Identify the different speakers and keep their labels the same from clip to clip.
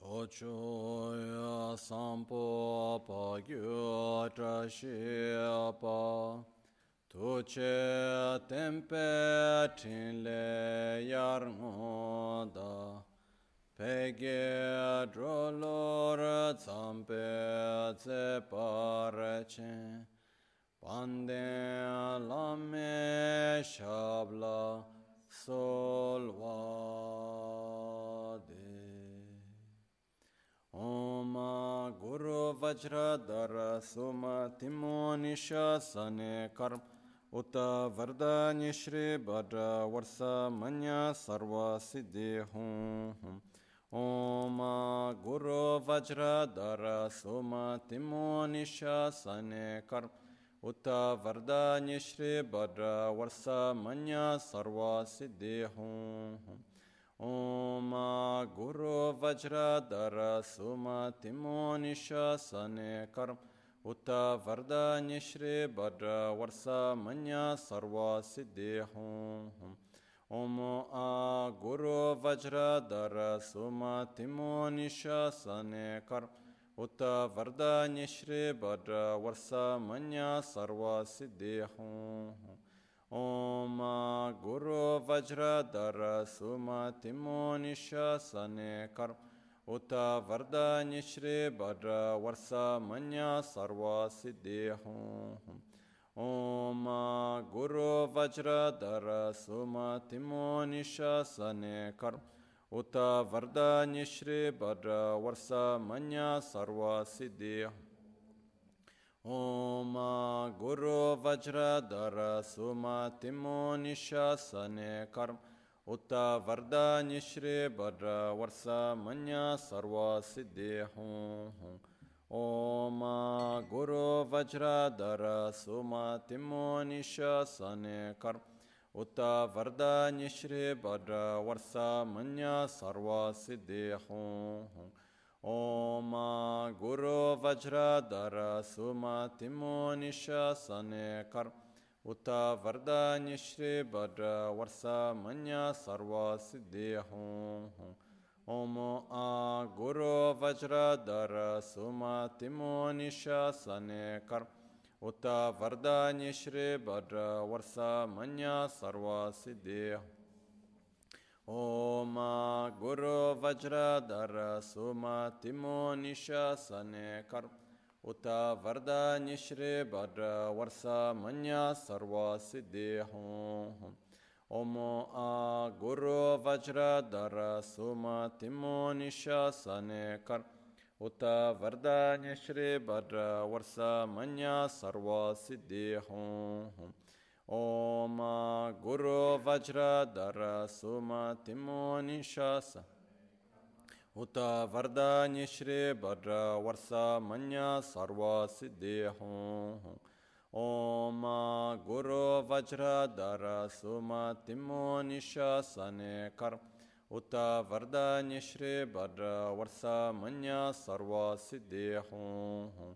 Speaker 1: lo cho ya sampo pa gyu tra shi pa tu che tempe chin le yar ngo da pe ge dro lor zampe ze par pande lame shabla sol va de ओम गुरु वज्रधर सुम तिमो निशासने कर्म उत वरदान्य श्री भद्र वर्ष मन्य सर्व सिद्धि हूँ ओम गुरु वज्रधर सुम तिमो निशासने कर्म उत वरदान्य श्री भद्र वर्ष मन्य सर्व सिद्धि हूँ ओम गुरु वज्रधर सुम तिमो निशासने कर्म उत वरदान्य श्री भद्र वर्ष मन्य सर्व सिद्धि हूँ ओम आ गुरु वज्रधर सुम तिमो निशासने कर्म उत वरदान्य श्री भद्र वर्ष मन्य सर्व सिद्धि हूँ ओम गुरु वज्रधर सुम तिमो निशासने कर्म उत वरदान्य श्री भद्र वर्ष मन्य सर्व सिद्धि हूँ ओम गुरु वज्रधर सुम तिमो निशासने कर्म उत वरदान्य श्री भद्र वर्ष मन्य सर्व सिद्धि ओम गुरु वज्रधर सुम तिमो निशासने कर्म उत वरदान्य श्री भद्र वर्ष मन्य सर्व सिद्धि हूँ ओम गुरु वज्रधर सुम तिमो निशासने कर्म उत वरदान्य श्री भद्र वर्ष मन्य सर्व सिद्धि हूँ ओम गुरु वज्रधर सुम तिमो निशासने कर्म उत वरदान्य श्री भद्र वर्ष मन्य सर्व सिद्धि हूँ ओम आ गुरु वज्रधर सुम तिमो निशासने कर्म उत वरदान्य श्री भद्र वर्ष मन्य सर्व सिद्धि ओम गुरु वज्रधर सुम तिमो निशासने कर्म उत वरदान्य श्री भद्र वर्ष मन्य सर्व सिद्धि हूँ ओम आ गुरु वज्रधर सुम तिमो निशासने कर्म उत वरदान्य श्री भद्र वर्ष मन्य सर्व सिद्धि हूँ ओम गुरु वज्रधर सुम तिमो निशास उत वरदान्य श्री भद्र वर्ष मन्य सर्व सिद्धि हूँ ओम गुरु वज्रधर सुम तिमो निशासने कर्म उत वरदान्य श्री भद्र वर्ष मन्य सर्व सिद्धि हूँ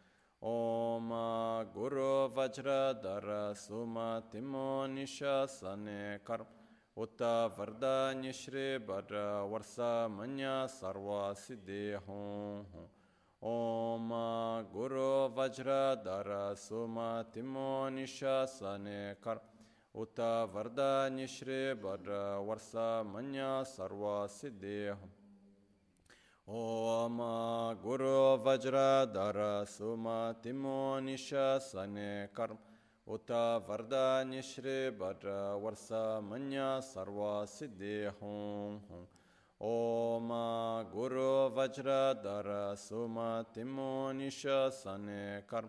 Speaker 1: ओम गुरु वज्रधर सुम तिमो निशासने कर्म उत वरदान्य श्री भद्र वर्ष मन्य सर्व सिद्धि हूँ ओम गुरु वज्रधर सुम तिमो निशासने कर्म उत वरदान्य श्री भद्र वर्ष मन्य सर्व सिद्धि ओम गुरु वज्रधर सुम तिमो निशासने कर्म उत वरदान्य श्री भद्र वर्ष मन्य सर्व सिद्धि हूँ ओम गुरु वज्रधर सुम तिमो निशासने कर्म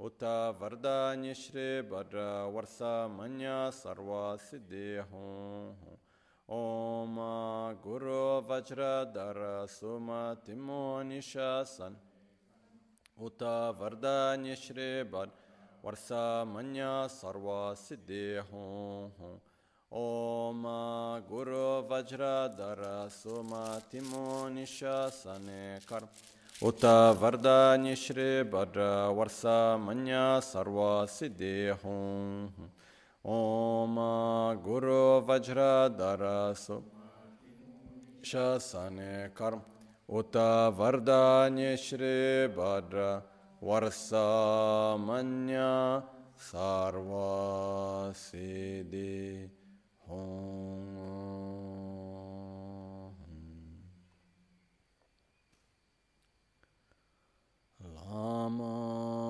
Speaker 1: उत वरदान्य श्री भद्र वर्ष मन्य सर्व सिद्धि हूँ ओम गुरु वज्रधर सुम तिमो निशासन उत वरदान्य बर वर्षा मन्या सर्व सिद्धि हों ओम गुरु वज्रधर सुमतिमो निशासने कर्म उत वरदान्य श्री बर वर्षा मन्या सर्व सिद्धि हों ओम गुरु वज्रधर सु शासने कर्म उत वरदान्य श्री भद्र वर्षमन्य सर्वसिद्धि Lama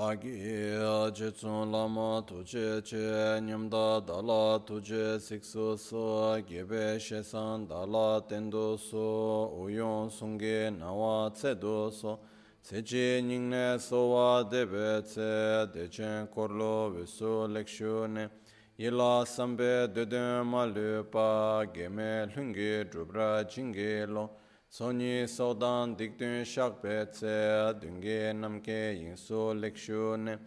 Speaker 1: Agi aje tsun lama tuje che nyamda dala tuje sikso so gebe shesan dala tendo so uyon sunge nawa tse do so tseche nyingne sowa debe tse dechen korlo viso lekshu ne. Yila sambe dede malupa geme lungi drubra jingi lo. Sonyi sodan dikdun shakpe tse dungi namke yinsu likshu ne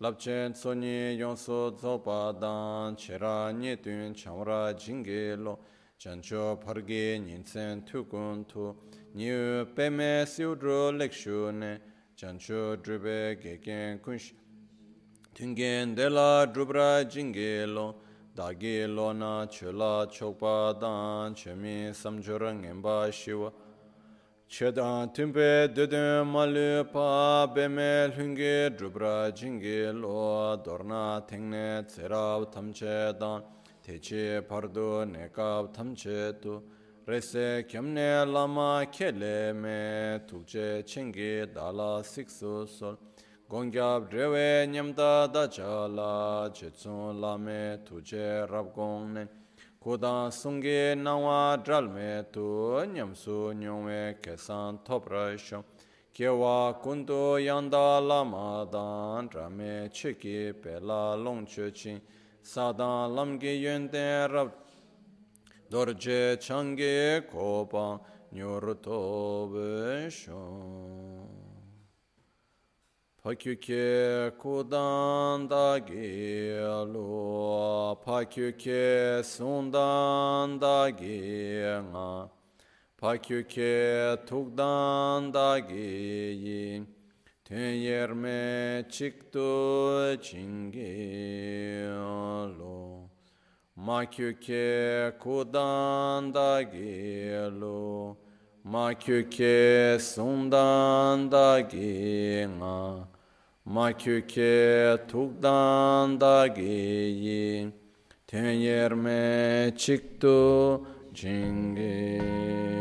Speaker 1: labchen sonyi yonsu tsopa dan chera nye chamra jingi lo chancho pargi nyinsen tukun tu nyu peme siudru likshu ne chancho drube geken kunsh tungen dela drubra jingi lo dagi lo na chula chokpa dan chemi samjura ngenpa shiwa Chedan timpe dede malu pa beme lungi drubra jingi lo dorna tengne tserab tamche dan. Techi pardu nekab tamche tu. Rese kyamne lama kele me tukche chingi dala siksu sol. Gongyab drewe nyamda dachala chetsun lame tuje rabgong nen Kudan sungi nawa dralme tu nyamsu nyungwe kesan toprasho. Kiewa kundu yanda lama dan drame chiki pela longche chin. Sadan lamgi yunde rab dorje changi kopa nyurtobe shon. Pakyuke kudan da gelu, pakyuke sundan da nga, pakyuke tukdan da giyin, tün yerme çıktı çingelu. Makyuke kudan da gelu, makyuke sundan da nga, makyuke tukdan da giyin ten yerme çıktı cingelo.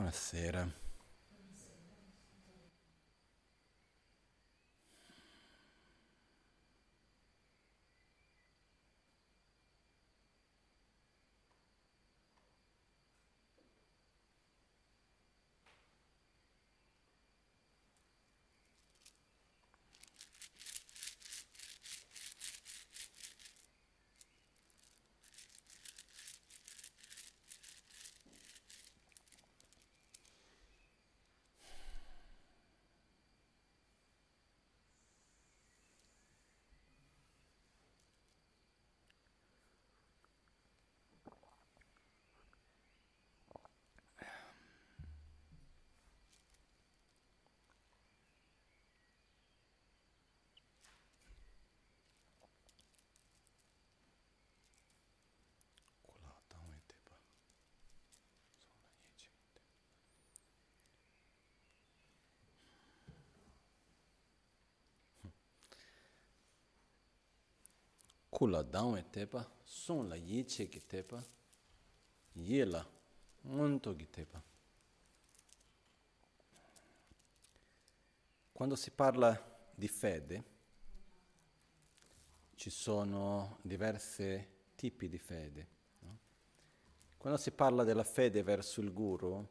Speaker 1: Buonasera. Kula dangwe tepa, son la ye che ki tepa, ye la ngonto ki tepa. Quando si parla di fede, ci sono diversi tipi di fede. No? Quando si parla della fede verso il guru,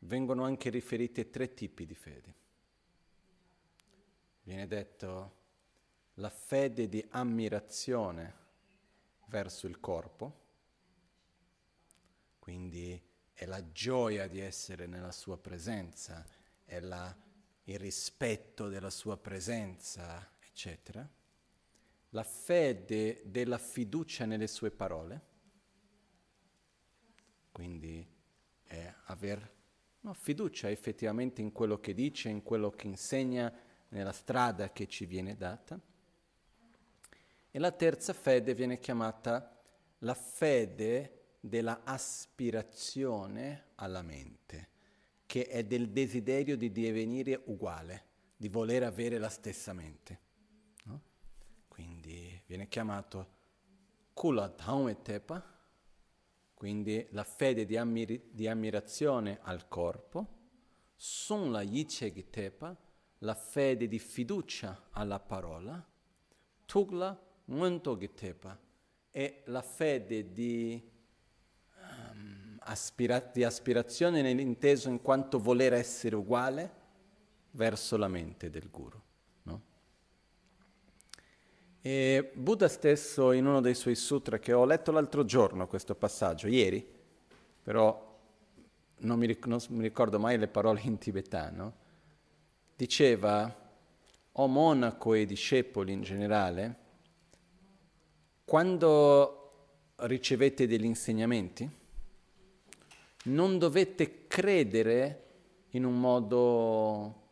Speaker 1: vengono anche riferiti tre tipi di fede. Viene detto la fede di ammirazione verso il corpo, quindi è la gioia di essere nella sua presenza, è la, il rispetto della sua presenza, eccetera. La fede della fiducia nelle sue parole, quindi è aver no, fiducia effettivamente in quello che dice, in quello che insegna, nella strada che ci viene data. E la terza fede viene chiamata la fede della aspirazione alla mente, che è del desiderio di divenire uguale, di voler avere la stessa mente. No? Quindi viene chiamato Kula Tepa, quindi la fede di, ammir- di ammirazione al corpo, Sun la Tepa, la fede di fiducia alla parola, Tugla Ngunto Gitepa è la fede di, um, aspira- di aspirazione nell'inteso in quanto voler essere uguale verso la mente del guru. No? E Buddha stesso in uno dei suoi sutra, che ho letto l'altro giorno questo passaggio, ieri, però non mi, ric- non mi ricordo mai le parole in tibetano, diceva, o monaco e discepoli in generale, quando ricevete degli insegnamenti, non dovete credere in un modo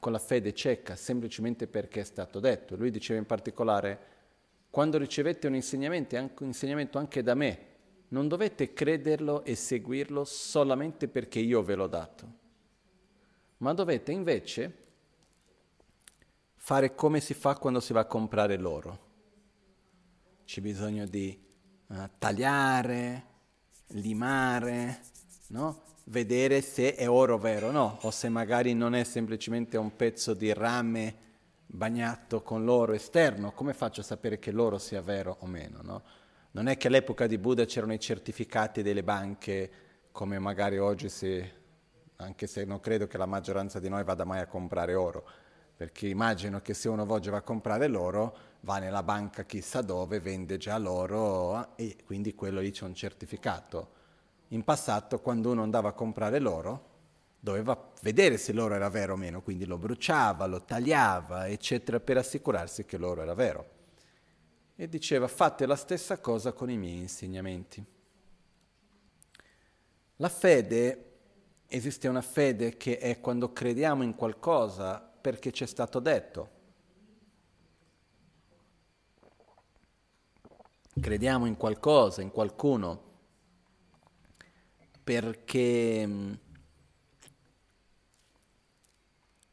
Speaker 1: con la fede cieca, semplicemente perché è stato detto. Lui diceva in particolare, quando ricevete un insegnamento, anche un insegnamento anche da me, non dovete crederlo e seguirlo solamente perché io ve l'ho dato, ma dovete invece fare come si fa quando si va a comprare l'oro c'è bisogno di uh, tagliare, limare, no? vedere se è oro vero o no, o se magari non è semplicemente un pezzo di rame bagnato con l'oro esterno, come faccio a sapere che l'oro sia vero o meno? No? Non è che all'epoca di Buddha c'erano i certificati delle banche, come magari oggi si, anche se non credo che la maggioranza di noi vada mai a comprare oro, perché immagino che se uno oggi va a comprare l'oro, va nella banca chissà dove, vende già l'oro e quindi quello lì c'è un certificato. In passato, quando uno andava a comprare l'oro, doveva vedere se l'oro era vero o meno, quindi lo bruciava, lo tagliava, eccetera, per assicurarsi che l'oro era vero. E diceva, fate la stessa cosa con i miei insegnamenti. La fede, esiste una fede che è quando crediamo in qualcosa perché ci è stato detto. Crediamo in qualcosa, in qualcuno, perché mm,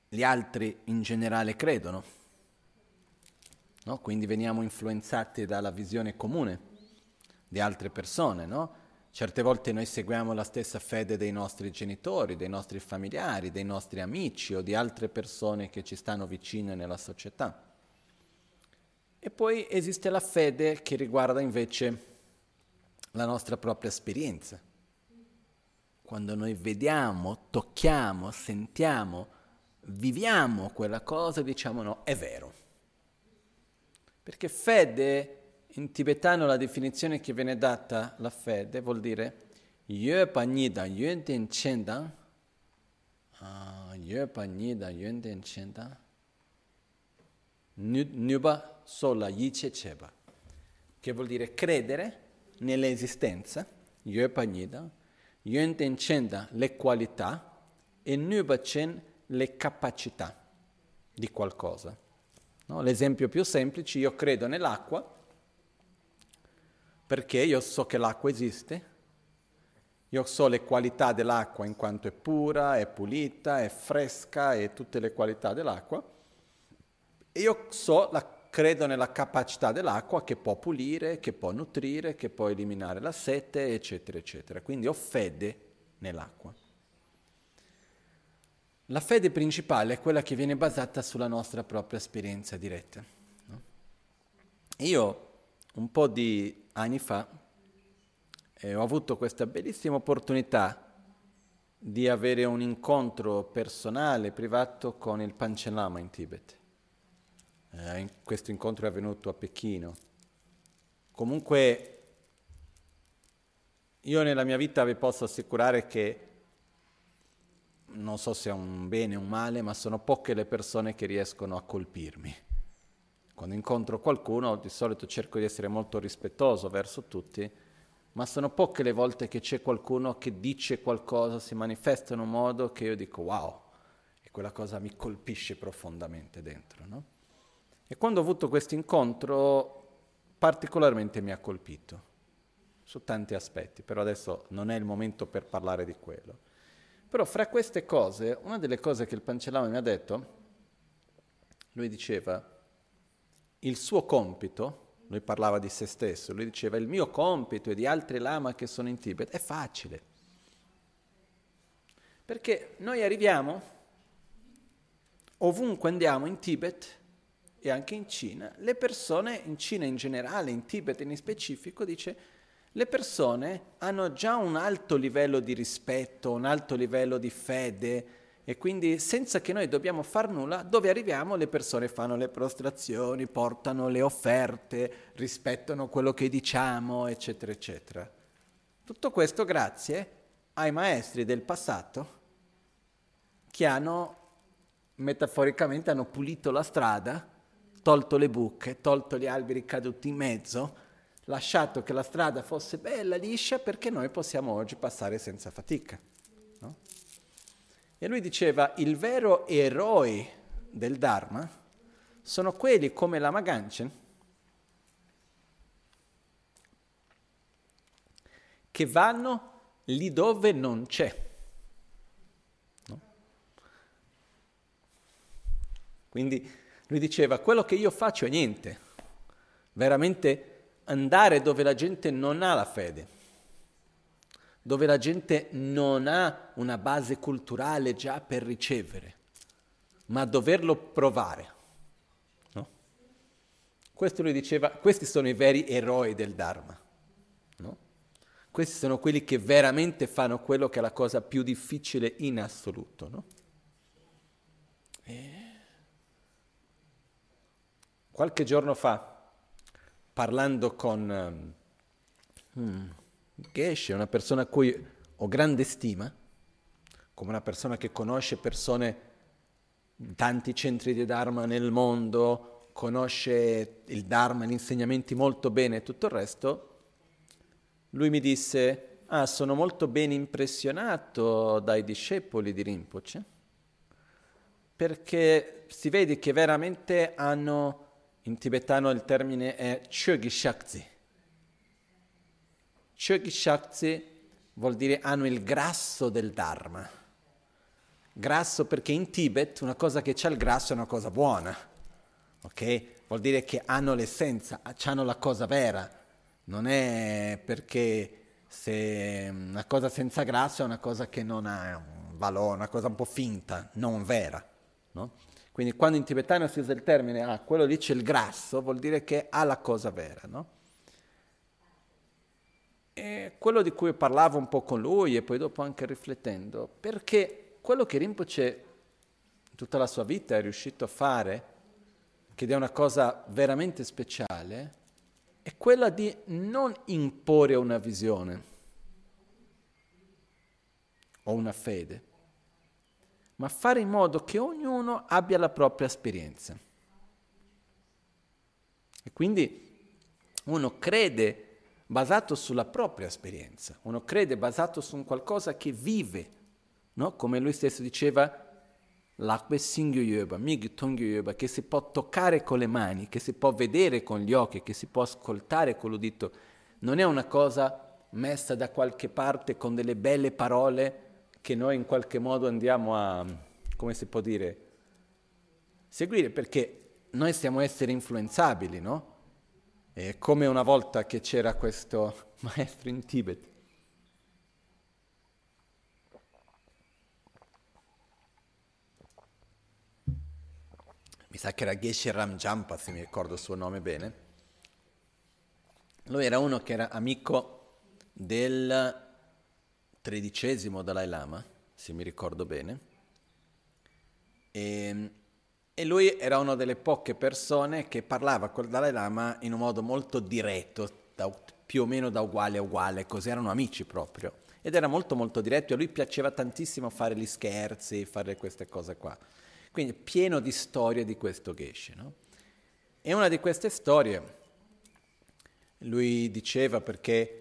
Speaker 1: gli altri in generale credono. No? Quindi veniamo influenzati dalla visione comune di altre persone. No? Certe volte noi seguiamo la stessa fede dei nostri genitori, dei nostri familiari, dei nostri amici o di altre persone che ci stanno vicine nella società. E poi esiste la fede che riguarda invece la nostra propria esperienza. Quando noi vediamo, tocchiamo, sentiamo, viviamo quella cosa diciamo no, è vero. Perché fede, in tibetano la definizione che viene data alla fede vuol dire Yö Panyida Yön Den Chenda Yö Panyida Yön Den Chenda Nuba Sola Yiche Cheba che vuol dire credere nell'esistenza Yö Panyida Yön Den Chenda le qualità e Nuba Chen le capacità di qualcosa. No? L'esempio più semplice, io credo nell'acqua perché io so che l'acqua esiste, io so le qualità dell'acqua in quanto è pura, è pulita, è fresca e tutte le qualità dell'acqua. E io so, la, credo nella capacità dell'acqua che può pulire, che può nutrire, che può eliminare la sete, eccetera, eccetera. Quindi ho fede nell'acqua. La fede principale è quella che viene basata sulla nostra propria esperienza diretta. Io un po' di anni fa eh, ho avuto questa bellissima opportunità di avere un incontro personale, privato con il Panchen Lama in Tibet. Eh, questo incontro è avvenuto a Pechino. Comunque io nella mia vita vi posso assicurare che non so se è un bene o un male, ma sono poche le persone che riescono a colpirmi. Quando incontro qualcuno di solito cerco di essere molto rispettoso verso tutti, ma sono poche le volte che c'è qualcuno che dice qualcosa, si manifesta in un modo che io dico wow, e quella cosa mi colpisce profondamente dentro. No? E quando ho avuto questo incontro particolarmente mi ha colpito, su tanti aspetti, però adesso non è il momento per parlare di quello. Però fra queste cose, una delle cose che il Pancellame mi ha detto, lui diceva, il suo compito, lui parlava di se stesso, lui diceva, il mio compito e di altri lama che sono in Tibet è facile. Perché noi arriviamo, ovunque andiamo in Tibet e anche in Cina, le persone in Cina in generale, in Tibet in specifico, dice, le persone hanno già un alto livello di rispetto, un alto livello di fede e quindi senza che noi dobbiamo far nulla, dove arriviamo le persone fanno le prostrazioni, portano le offerte, rispettano quello che diciamo, eccetera, eccetera. Tutto questo grazie ai maestri del passato che hanno, metaforicamente, hanno pulito la strada, tolto le buche, tolto gli alberi caduti in mezzo, lasciato che la strada fosse bella, liscia, perché noi possiamo oggi passare senza fatica. No? E lui diceva, il vero eroe del Dharma sono quelli come la Maganchen che vanno lì dove non c'è. Quindi lui diceva, quello che io faccio è niente, veramente andare dove la gente non ha la fede, dove la gente non ha una base culturale già per ricevere, ma doverlo provare.
Speaker 2: Questo lui diceva, questi sono i veri eroi del Dharma. No? Questi sono quelli che veramente fanno quello che è la cosa più difficile in assoluto. No? Qualche giorno fa, parlando con um, Geshe, una persona a cui ho grande stima, come una persona che conosce persone, tanti centri di Dharma nel mondo, conosce il Dharma, gli insegnamenti molto bene e tutto il resto, lui mi disse, ah, sono molto ben impressionato dai discepoli di Rinpoche, perché si vede che veramente hanno, in tibetano il termine è Chogi Shakti. Chogi Shakti vuol dire hanno il grasso del Dharma. Grasso perché in Tibet una cosa che c'ha il grasso è una cosa buona, ok? Vuol dire che hanno l'essenza, hanno la cosa vera non è perché se una cosa senza grasso è una cosa che non ha un valore, una cosa un po' finta, non vera. No? Quindi quando in tibetano si usa il termine ah, quello lì c'è il grasso, vuol dire che ha la cosa vera. No? E quello di cui parlavo un po' con lui e poi dopo anche riflettendo, perché quello che Rinpoche tutta la sua vita è riuscito a fare, che è una cosa veramente speciale, è quella di non imporre una visione o una fede, ma fare in modo che ognuno abbia la propria esperienza. E quindi uno crede basato sulla propria esperienza, uno crede basato su un qualcosa che vive, no? come lui stesso diceva, l'acqua è singyo yoba, mig tongyo yoba, che si può toccare con le mani, che si può vedere con gli occhi, che si può ascoltare con l'udito, non è una cosa messa da qualche parte con delle belle parole che noi in qualche modo andiamo a, come si può dire, seguire, perché noi siamo esseri influenzabili, no? È come una volta che c'era questo maestro in Tibet mi sa che era Geshe Ramjampa, se mi ricordo il suo nome bene. Lui era uno che era amico del tredicesimo Dalai Lama, se mi ricordo bene, e, e lui era una delle poche persone che parlava col Dalai Lama in un modo molto diretto, da, più o meno da uguale a uguale, così erano amici proprio. Ed era molto molto diretto e a lui piaceva tantissimo fare gli scherzi, fare queste cose qua. Quindi pieno di storie di questo Geshe. No? E una di queste storie, lui diceva perché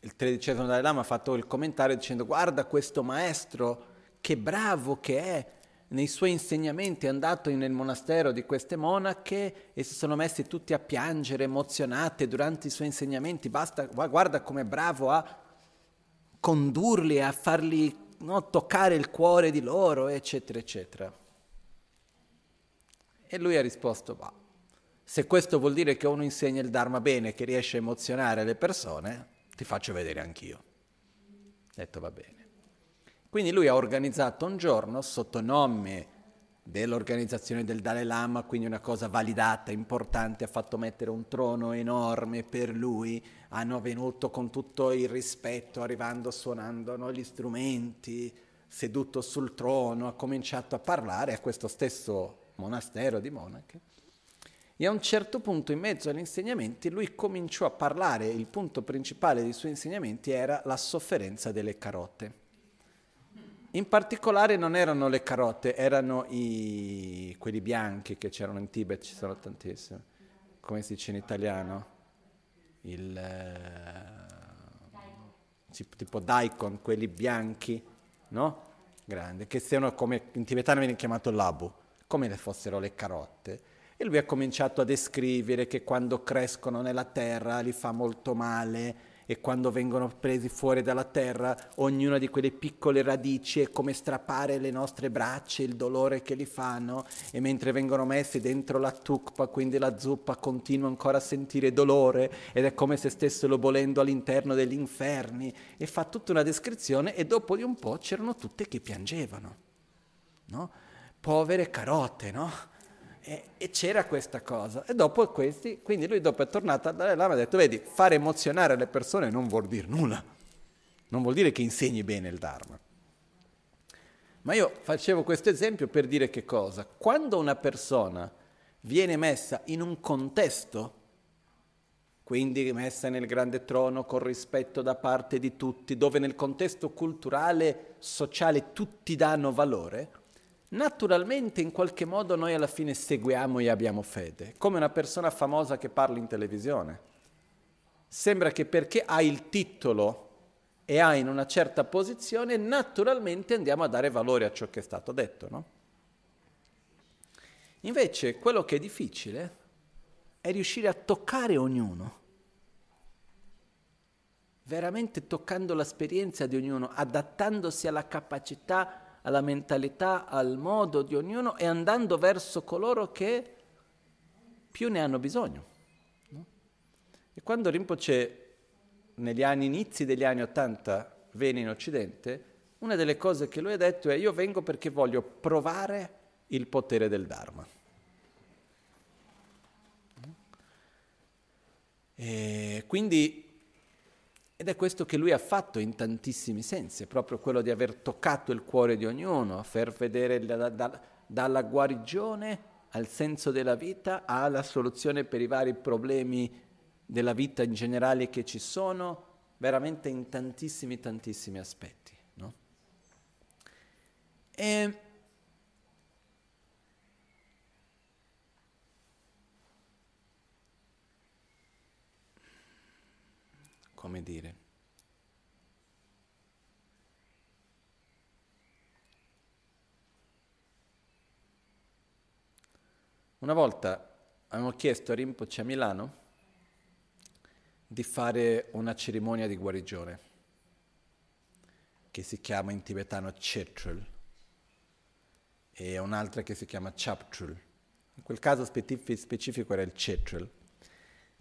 Speaker 2: il tredicesimo Dalai Lama ha fatto il commentario dicendo guarda questo maestro, che bravo che è, nei suoi insegnamenti è andato nel monastero di queste monache e si sono messi tutti a piangere, emozionate durante i suoi insegnamenti, basta, guarda come bravo a condurli, a farli no, toccare il cuore di loro, eccetera, eccetera. E lui ha risposto, va, se questo vuol dire che uno insegna il Dharma bene, che riesce a emozionare le persone, ti faccio vedere anch'io. Ha detto, va bene. Quindi lui ha organizzato un giorno sotto nome dell'organizzazione del Dalai Lama, quindi una cosa validata, importante, ha fatto mettere un trono enorme per lui, hanno venuto con tutto il rispetto, arrivando suonando no, gli strumenti, seduto sul trono, ha cominciato a parlare a questo stesso monastero di monache. E a un certo punto, in mezzo agli insegnamenti, lui cominciò a parlare, il punto principale dei suoi insegnamenti era la sofferenza delle carote. In particolare non erano le carote, erano i, quelli bianchi che c'erano in Tibet, ci sono tantissimi. Come si dice in italiano? Il, eh, tipo daikon, quelli bianchi, no? Grandi, che siano come in tibetano viene chiamato labu, come se fossero le carote. E lui ha cominciato a descrivere che quando crescono nella terra li fa molto male, e quando vengono presi fuori dalla terra, ognuna di quelle piccole radici è come strappare le nostre braccia, il dolore che li fanno, e mentre vengono messi dentro la tukpa, quindi la zuppa, continua ancora a sentire dolore ed è come se stessero bolendo all'interno degli inferni, e fa tutta una descrizione e dopo di un po' c'erano tutte che piangevano, no? Povere carote, no? E, e, c'era questa cosa. E dopo questi, quindi lui dopo è tornato a Dalai Lama e ha detto, vedi, fare emozionare le persone non vuol dire nulla. Non vuol dire che insegni bene il Dharma. Ma io facevo questo esempio per dire che cosa? Quando una persona viene messa in un contesto, quindi messa nel grande trono con rispetto da parte di tutti, dove nel contesto culturale, sociale tutti danno valore, naturalmente in qualche modo noi alla fine seguiamo e abbiamo fede, come una persona famosa che parla in televisione. Sembra che perché ha il titolo e ha in una certa posizione, naturalmente andiamo a dare valore a ciò che è stato detto, no? Invece quello che è difficile è riuscire a toccare ognuno, veramente toccando l'esperienza di ognuno, adattandosi alla capacità, alla mentalità, al modo di ognuno e andando verso coloro che più ne hanno bisogno. No? E quando Rinpoche negli anni inizi degli anni Ottanta venne in Occidente, una delle cose che lui ha detto è io vengo perché voglio provare il potere del Dharma. E quindi, ed è questo che lui ha fatto in tantissimi sensi, proprio quello di aver toccato il cuore di ognuno, far vedere da, da, dalla guarigione al senso della vita alla soluzione per i vari problemi della vita in generale che ci sono, veramente in tantissimi, tantissimi aspetti. No? E come dire, una volta abbiamo chiesto a Rinpoche a Milano di fare una cerimonia di guarigione che si chiama in tibetano Chetrul e un'altra che si chiama Chaptrul. In quel caso specifico era il Chetrul,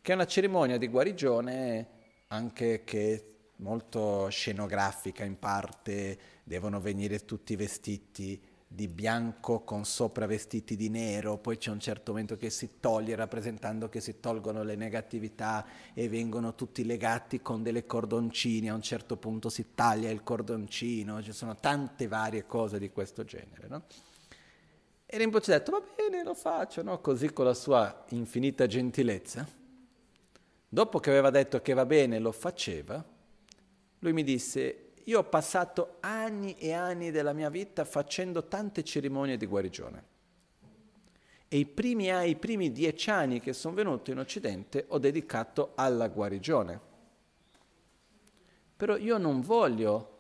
Speaker 2: che è una cerimonia di guarigione anche che molto scenografica in parte, devono venire tutti vestiti di bianco con sopra vestiti di nero, poi c'è un certo momento che si toglie rappresentando che si tolgono le negatività e vengono tutti legati con delle cordoncini, a un certo punto si taglia il cordoncino, ci sono tante varie cose di questo genere. No? E Rinpoche ha detto va bene, lo faccio, no? così con la sua infinita gentilezza. Dopo che aveva detto che va bene, lo faceva, lui mi disse io ho passato anni e anni della mia vita facendo tante cerimonie di guarigione. E i primi, i primi dieci anni che sono venuto in Occidente ho dedicato alla guarigione. Però io non voglio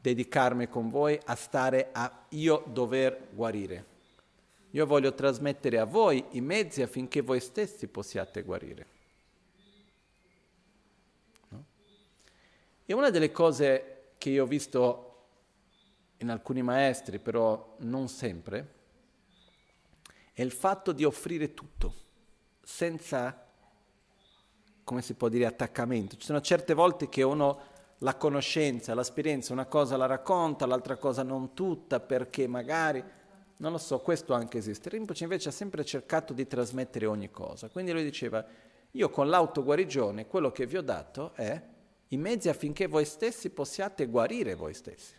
Speaker 2: dedicarmi con voi a stare a io dover guarire. Io voglio trasmettere a voi i mezzi affinché voi stessi possiate guarire. E una delle cose che io ho visto in alcuni maestri, però non sempre, è il fatto di offrire tutto, senza, come si può dire, attaccamento. Ci sono certe volte che uno la conoscenza, l'esperienza, una cosa la racconta, l'altra cosa non tutta, perché magari, non lo so, questo anche esiste. Rinpoche invece ha sempre cercato di trasmettere ogni cosa. Quindi lui diceva, io con l'autoguarigione, quello che vi ho dato è i mezzi affinché voi stessi possiate guarire voi stessi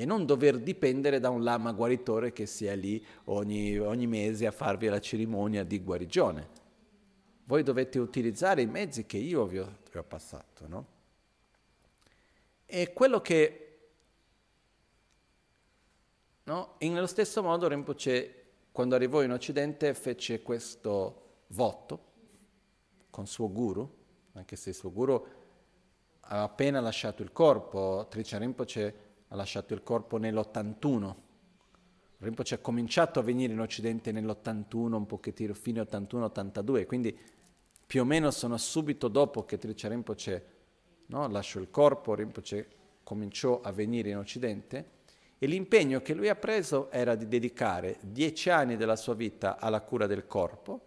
Speaker 2: e non dover dipendere da un lama guaritore che sia lì ogni, ogni mese a farvi la cerimonia di guarigione. Voi dovete utilizzare i mezzi che io vi ho, vi ho passato, no? E quello che, no? In nello stesso modo Rinpoche, quando arrivò in Occidente, fece questo voto con suo guru, anche se il suo guru ha appena lasciato il corpo, Tricia Rinpoche ha lasciato il corpo nell'81. Rinpoche ha cominciato a venire in Occidente nell'81, un pochettino fine 81-82, quindi più o meno sono subito dopo che Tricia Rinpoche no, lasciò il corpo, Rinpoche cominciò a venire in Occidente e l'impegno che lui ha preso era di dedicare dieci anni della sua vita alla cura del corpo,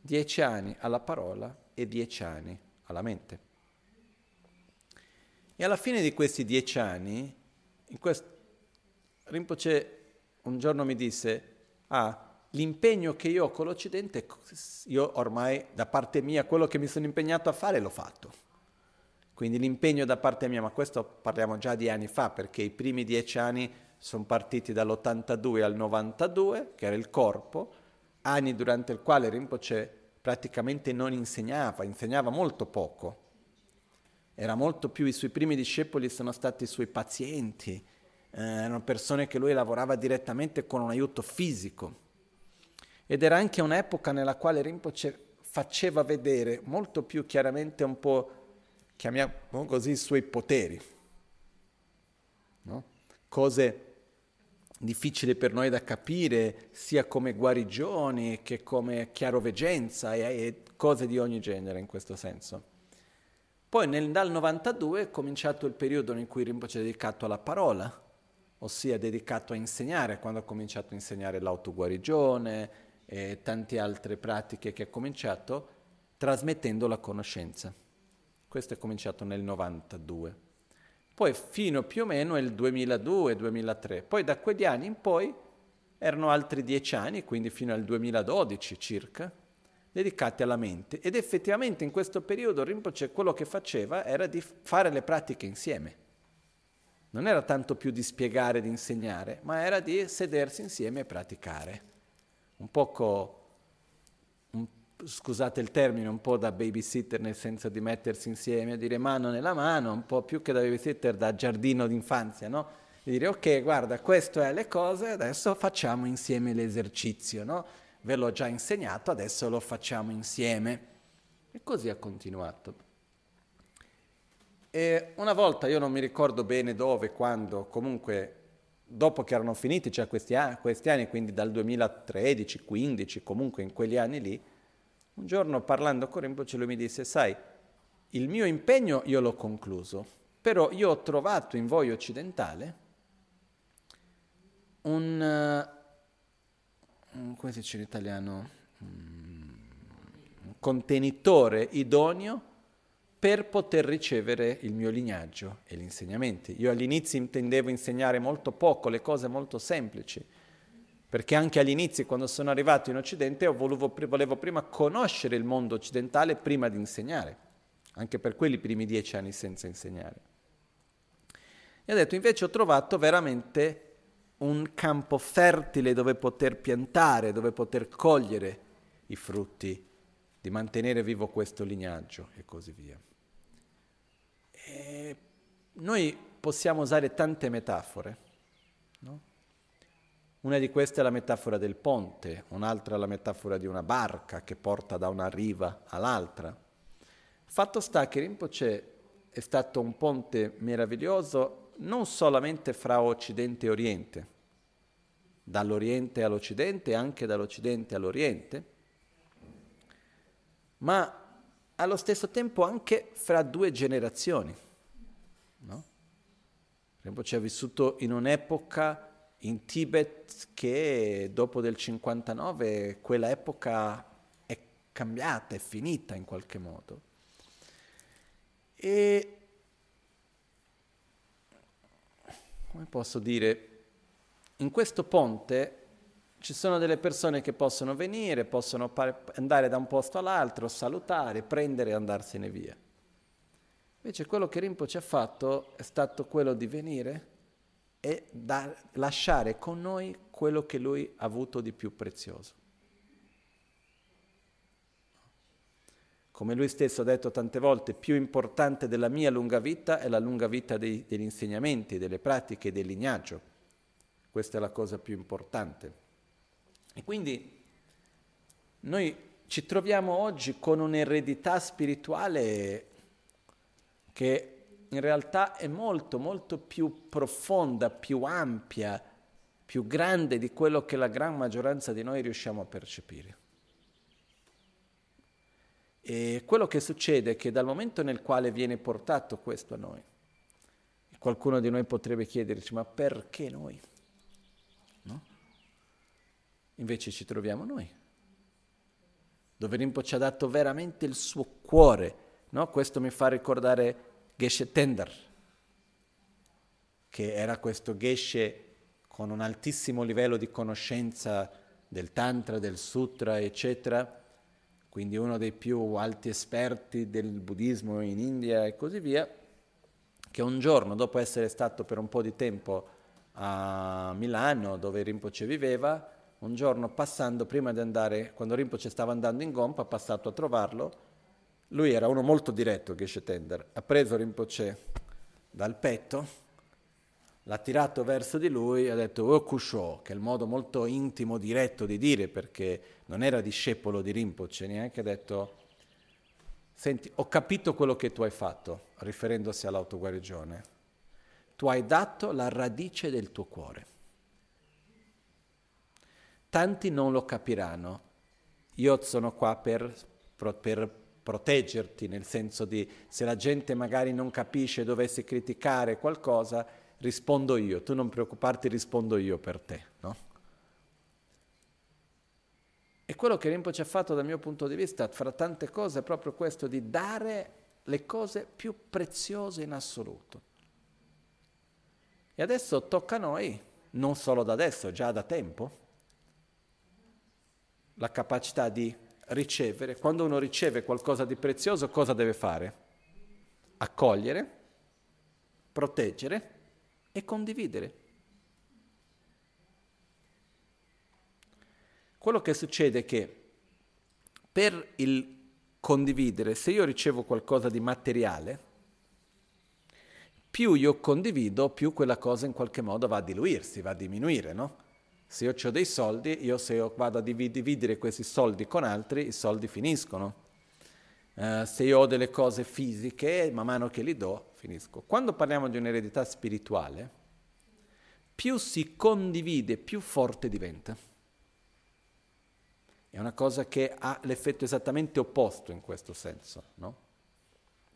Speaker 2: dieci anni alla parola e dieci anni alla mente. E alla fine di questi dieci anni, in quest... Rinpoche un giorno mi disse, Ah, l'impegno che io ho con l'Occidente, io ormai da parte mia quello che mi sono impegnato a fare l'ho fatto. Quindi l'impegno da parte mia, ma questo parliamo già di anni fa, perché i primi dieci anni sono partiti dall'82 al 92, che era il corpo, anni durante il quale Rinpoche praticamente non insegnava, insegnava molto poco. Era molto più, i suoi primi discepoli sono stati i suoi pazienti, eh, erano persone che lui lavorava direttamente con un aiuto fisico. Ed era anche un'epoca nella quale Rinpoche faceva vedere molto più chiaramente un po', chiamiamo così, i suoi poteri. No? Cose difficili per noi da capire, sia come guarigioni che come chiaroveggenza e, e cose di ogni genere in questo senso. Poi nel, dal 92 è cominciato il periodo in cui Rinpoche è dedicato alla parola, ossia dedicato a insegnare, quando ha cominciato a insegnare l'autoguarigione e tante altre pratiche che ha cominciato, trasmettendo la conoscenza. Questo è cominciato nel 92. Poi fino più o meno il 2002-2003. Poi da quegli anni in poi erano altri dieci anni, quindi fino al 2012 circa, dedicati alla mente. Ed effettivamente in questo periodo Rinpoche quello che faceva era di fare le pratiche insieme non era tanto più di spiegare, di insegnare, ma era di sedersi insieme e praticare. Un poco, scusate il termine, un po' da babysitter nel senso di mettersi insieme, dire mano nella mano, un po' più che da babysitter da giardino d'infanzia, no? Di dire ok, guarda, queste sono le cose, adesso facciamo insieme l'esercizio, no? Ve l'ho già insegnato, adesso lo facciamo insieme. E così ha continuato. E una volta, io non mi ricordo bene dove, quando, comunque dopo che erano finiti, cioè questi anni, quindi dal 2013, 15, comunque in quegli anni lì, un giorno parlando con Rinpoche lui mi disse, sai, il mio impegno io l'ho concluso, però io ho trovato in voi occidentale un, uh, come si dice in italiano, un contenitore idoneo per poter ricevere il mio lignaggio e gli insegnamenti. Io all'inizio intendevo insegnare molto poco, le cose molto semplici, perché anche all'inizio, quando sono arrivato in Occidente, volevo, volevo prima conoscere il mondo occidentale prima di insegnare, anche per quelli primi dieci anni senza insegnare. E ho detto, invece ho trovato veramente un campo fertile dove poter piantare, dove poter cogliere i frutti, di mantenere vivo questo lignaggio e così via. E noi possiamo usare tante metafore. Una di queste è la metafora del ponte, un'altra è la metafora di una barca che porta da una riva all'altra. Fatto sta che Rinpoche è stato un ponte meraviglioso non solamente fra Occidente e Oriente, dall'Oriente all'Occidente e anche dall'Occidente all'Oriente, ma allo stesso tempo anche fra due generazioni. No? Rinpoche ha vissuto in un'epoca in Tibet che dopo del 59 quella epoca è cambiata, è finita in qualche modo. E come posso dire, in questo ponte ci sono delle persone che possono venire, possono andare da un posto all'altro, salutare, prendere e andarsene via. Invece quello che Rinpoche ha fatto è stato quello di venire e da, lasciare con noi quello che lui ha avuto di più prezioso. Come lui stesso ha detto tante volte, più importante della mia lunga vita è la lunga vita dei, degli insegnamenti, delle pratiche, del lignaggio. Questa è la cosa più importante. E quindi noi ci troviamo oggi con un'eredità spirituale che in realtà è molto, molto più profonda, più ampia, più grande di quello che la gran maggioranza di noi riusciamo a percepire. E quello che succede è che dal momento nel quale viene portato questo a noi, qualcuno di noi potrebbe chiederci, ma perché noi? Invece ci troviamo noi, dove Rinpoche ci ha dato veramente il suo cuore. No? Questo mi fa ricordare Geshe Tender, che era questo Geshe con un altissimo livello di conoscenza del Tantra, del Sutra, eccetera, quindi uno dei più alti esperti del buddismo in India e così via, che un giorno, dopo essere stato per un po' di tempo a Milano, dove Rinpoche viveva, un giorno passando, prima di andare, quando Rinpoche stava andando in gompa, ha passato a trovarlo, lui era uno molto diretto, Geshe Tender, ha preso Rinpoche dal petto, l'ha tirato verso di lui e ha detto Oh Kusho, che è il modo molto intimo, diretto di dire, perché non era discepolo di Rinpoche, neanche ha detto Senti, ho capito quello che tu hai fatto, riferendosi all'autoguarigione. Tu hai dato la radice del tuo cuore. Tanti non lo capiranno. Io sono qua per, per proteggerti, nel senso di se la gente magari non capisce e dovesse criticare qualcosa, rispondo io, tu non preoccuparti, rispondo io per te, no? E quello che Rinpoche ha fatto dal mio punto di vista, fra tante cose, è proprio questo di dare le cose più preziose in assoluto. E adesso tocca a noi, non solo da adesso, già da tempo, la capacità di ricevere. Quando uno riceve qualcosa di prezioso, cosa deve fare? Accogliere, proteggere e condividere. Quello che succede è che per il condividere, se io ricevo qualcosa di materiale, più io condivido, più quella cosa in qualche modo va a diluirsi, va a diminuire, no? Se io ho dei soldi, io se io vado a dividere questi soldi con altri, i soldi finiscono. Uh, se io ho delle cose fisiche, man mano che li do, finisco. Quando parliamo di un'eredità spirituale, più si condivide, più forte diventa. È una cosa che ha l'effetto esattamente opposto in questo senso. No?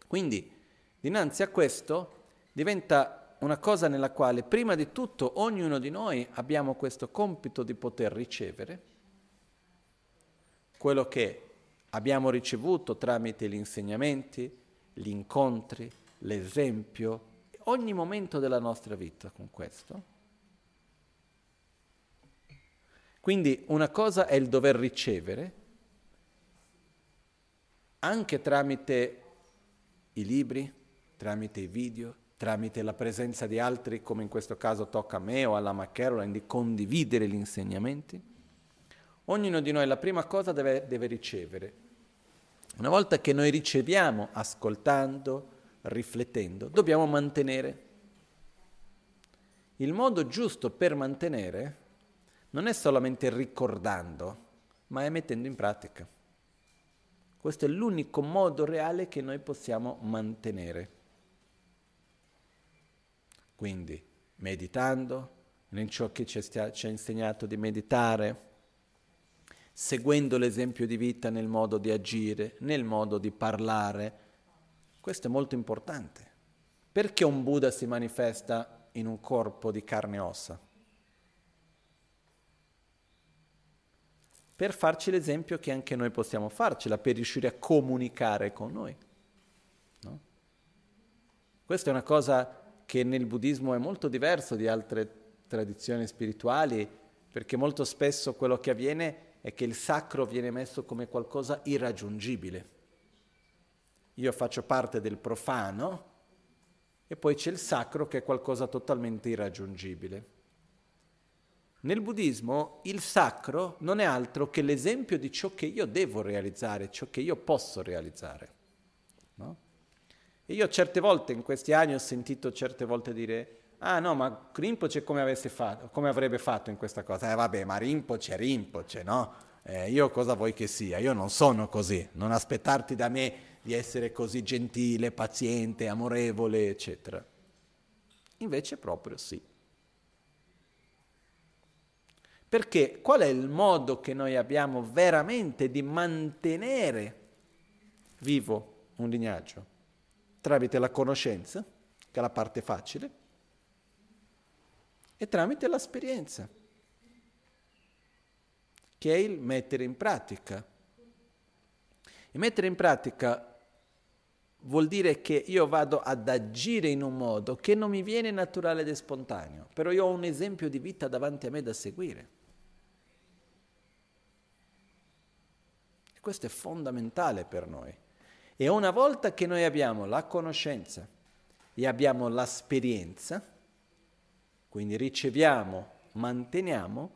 Speaker 2: Quindi, dinanzi a questo, diventa una cosa nella quale prima di tutto ognuno di noi abbiamo questo compito di poter ricevere quello che abbiamo ricevuto tramite gli insegnamenti, gli incontri, l'esempio, ogni momento della nostra vita con questo. Quindi una cosa è il dover ricevere, anche tramite i libri, tramite i video, tramite la presenza di altri, come in questo caso tocca a me o alla McCaroline, di condividere gli insegnamenti. Ognuno di noi la prima cosa deve, deve ricevere. Una volta che noi riceviamo, ascoltando, riflettendo, dobbiamo mantenere. Il modo giusto per mantenere non è solamente ricordando, ma è mettendo in pratica. Questo è l'unico modo reale che noi possiamo mantenere. Quindi meditando, in ciò che ci, ha insegnato di meditare, seguendo l'esempio di vita nel modo di agire, nel modo di parlare. Questo è molto importante. Perché un Buddha si manifesta in un corpo di carne e ossa? Per farci l'esempio che anche noi possiamo farcela, per riuscire a comunicare con noi. No? Questa è una cosa che nel buddismo è molto diverso di altre tradizioni spirituali, perché molto spesso quello che avviene è che il sacro viene messo come qualcosa irraggiungibile. Io faccio parte del profano e poi c'è il sacro che è qualcosa totalmente irraggiungibile. Nel buddismo il sacro non è altro che l'esempio di ciò che io devo realizzare, ciò che io posso realizzare. E io certe volte in questi anni ho sentito certe volte dire ah no, ma Rinpoche come, fatto, come avrebbe fatto in questa cosa? Eh vabbè, ma Rinpoche è Rinpoche, no? Eh, io cosa vuoi che sia? Io non sono così, non aspettarti da me di essere così gentile, paziente, amorevole, eccetera. Invece proprio sì. Perché qual è il modo che noi abbiamo veramente di mantenere vivo un lignaggio? Tramite la conoscenza, che è la parte facile, e tramite l'esperienza, che è il mettere in pratica. E mettere in pratica vuol dire che io vado ad agire in un modo che non mi viene naturale ed spontaneo, però io ho un esempio di vita davanti a me da seguire. questo è fondamentale per noi. E una volta che noi abbiamo la conoscenza e abbiamo l'esperienza, quindi riceviamo, manteniamo,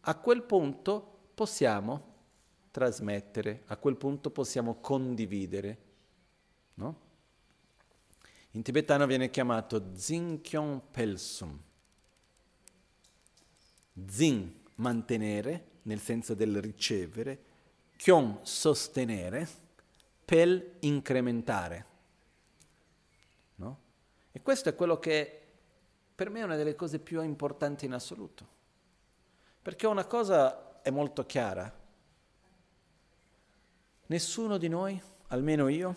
Speaker 2: a quel punto possiamo trasmettere, a quel punto possiamo condividere. No? In tibetano viene chiamato Zinkyong Pelsum. Zin, mantenere, nel senso del ricevere, Kyon, sostenere, Pel, incrementare. No? E questo è quello che per me è una delle cose più importanti in assoluto. Perché una cosa è molto chiara. Nessuno di noi, almeno io,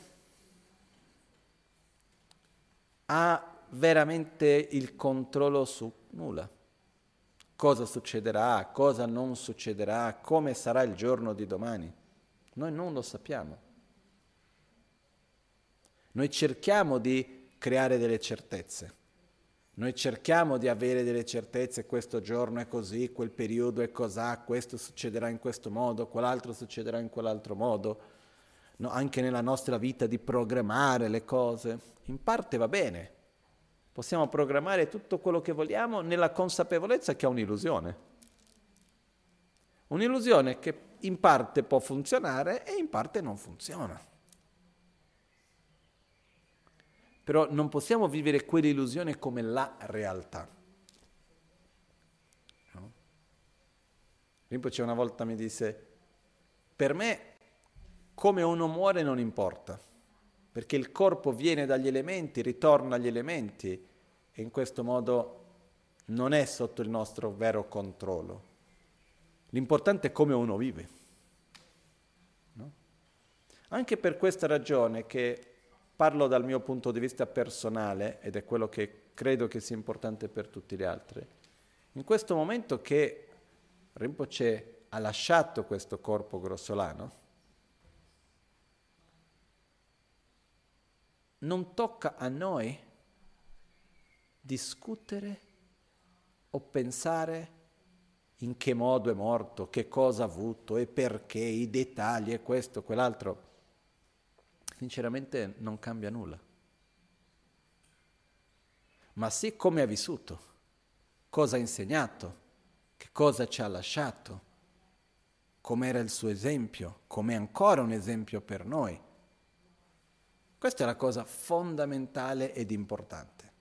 Speaker 2: ha veramente il controllo su nulla. Cosa succederà, cosa non succederà, come sarà il giorno di domani. Noi non lo sappiamo. Noi cerchiamo di creare delle certezze. Noi cerchiamo di avere delle certezze, questo giorno è così, quel periodo è cos'ha, questo succederà in questo modo, quell'altro succederà in quell'altro modo, no, anche nella nostra vita di programmare le cose. In parte va bene, possiamo programmare tutto quello che vogliamo nella consapevolezza che è un'illusione. Un'illusione che in parte può funzionare e in parte non funziona. Però non possiamo vivere quell'illusione come la realtà. No? Rinpoche una volta mi disse, per me come uno muore non importa, perché il corpo viene dagli elementi, ritorna agli elementi e in questo modo non è sotto il nostro vero controllo. L'importante è come uno vive. No? Anche per questa ragione che Parlo dal mio punto di vista personale ed è quello che credo che sia importante per tutti gli altri. In questo momento che Rinpoche ha lasciato questo corpo grossolano, non tocca a noi discutere o pensare in che modo è morto, che cosa ha avuto e perché, i dettagli e questo, quell'altro sinceramente non cambia nulla. Ma sì come ha vissuto, cosa ha insegnato, che cosa ci ha lasciato, com'era il suo esempio, com'è ancora un esempio per noi. Questa è la cosa fondamentale ed importante.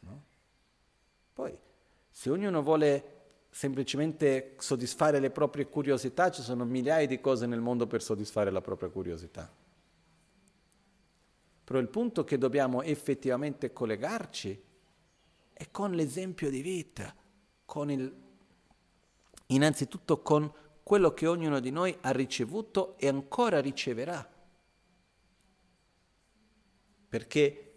Speaker 2: No? Poi, se ognuno vuole semplicemente soddisfare le proprie curiosità, ci sono migliaia di cose nel mondo per soddisfare la propria curiosità. Però il punto che dobbiamo effettivamente collegarci è con l'esempio di vita, con il, innanzitutto con quello che ognuno di noi ha ricevuto e ancora riceverà. Perché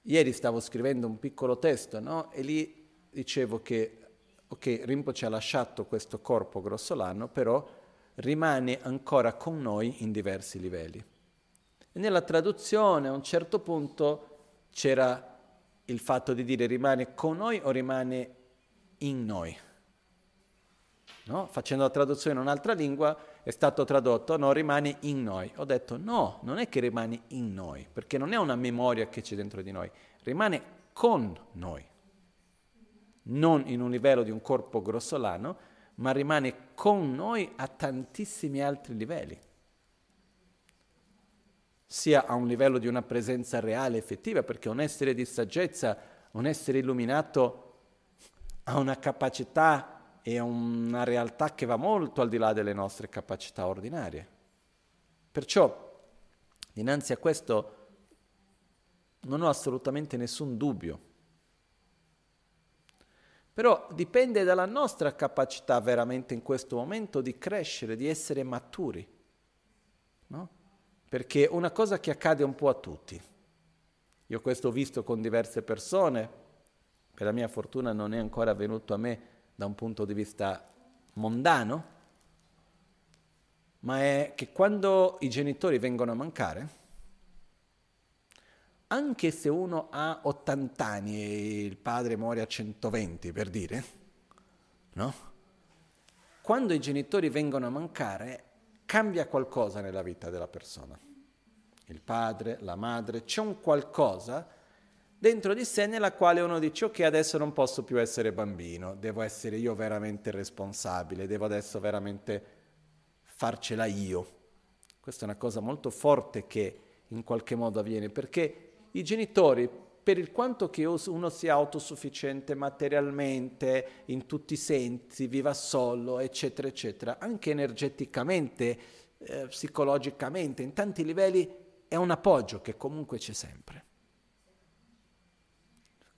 Speaker 2: ieri stavo scrivendo un piccolo testo, no? E lì dicevo che ok, Rinpoche ha lasciato questo corpo grossolano, però rimane ancora con noi in diversi livelli. E nella traduzione a un certo punto c'era il fatto di dire rimane con noi o rimane in noi. No? Facendo la traduzione in un'altra lingua è stato tradotto no, rimane in noi. Ho detto no, non è che rimane in noi, perché non è una memoria che c'è dentro di noi, rimane con noi non in un livello di un corpo grossolano, ma rimane con noi a tantissimi altri livelli, sia a un livello di una presenza reale, effettiva, perché un essere di saggezza, un essere illuminato, ha una capacità e una realtà che va molto al di là delle nostre capacità ordinarie. Perciò, dinanzi a questo, non ho assolutamente nessun dubbio però dipende dalla nostra capacità veramente in questo momento di crescere, di essere maturi. No? Perché una cosa che accade un po' a tutti, io questo ho visto con diverse persone, per la mia fortuna non è ancora avvenuto a me da un punto di vista mondano, ma è che quando i genitori vengono a mancare, anche se uno ha 80 anni e il padre muore a 120, per dire, no? quando i genitori vengono a mancare, cambia qualcosa nella vita della persona. Il padre, la madre, c'è un qualcosa dentro di sé nella quale uno dice ok adesso non posso più essere bambino, devo essere io veramente responsabile, devo adesso veramente farcela io. Questa è una cosa molto forte che in qualche modo avviene perché i genitori per il quanto che uno sia autosufficiente materialmente, in tutti i sensi, viva solo, eccetera, eccetera, anche energeticamente, eh, psicologicamente, in tanti livelli, è un appoggio che comunque c'è sempre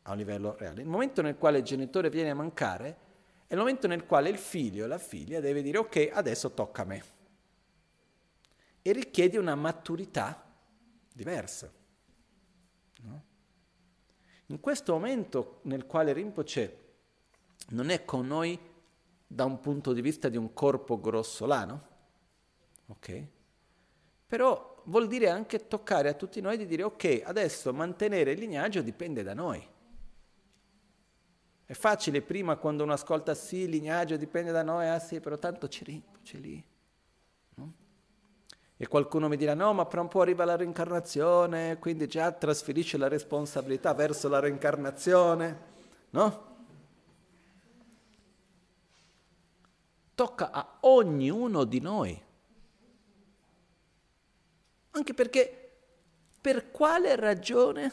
Speaker 2: a un livello reale. Il momento nel quale il genitore viene a mancare è il momento nel quale il figlio e la figlia deve dire ok, adesso tocca a me. E richiede una maturità diversa. In questo momento nel quale Rinpoche non è con noi da un punto di vista di un corpo grossolano, ok? Però vuol dire anche toccare a tutti noi di dire ok, adesso mantenere il lignaggio dipende da noi. È facile prima quando uno ascolta sì, il lignaggio dipende da noi, ah sì, però tanto c'è c'è lì. E qualcuno mi dirà no, ma fra un po' arriva la reincarnazione, quindi già trasferisce la responsabilità verso la reincarnazione, no? Tocca a ognuno di noi. Anche perché per quale ragione,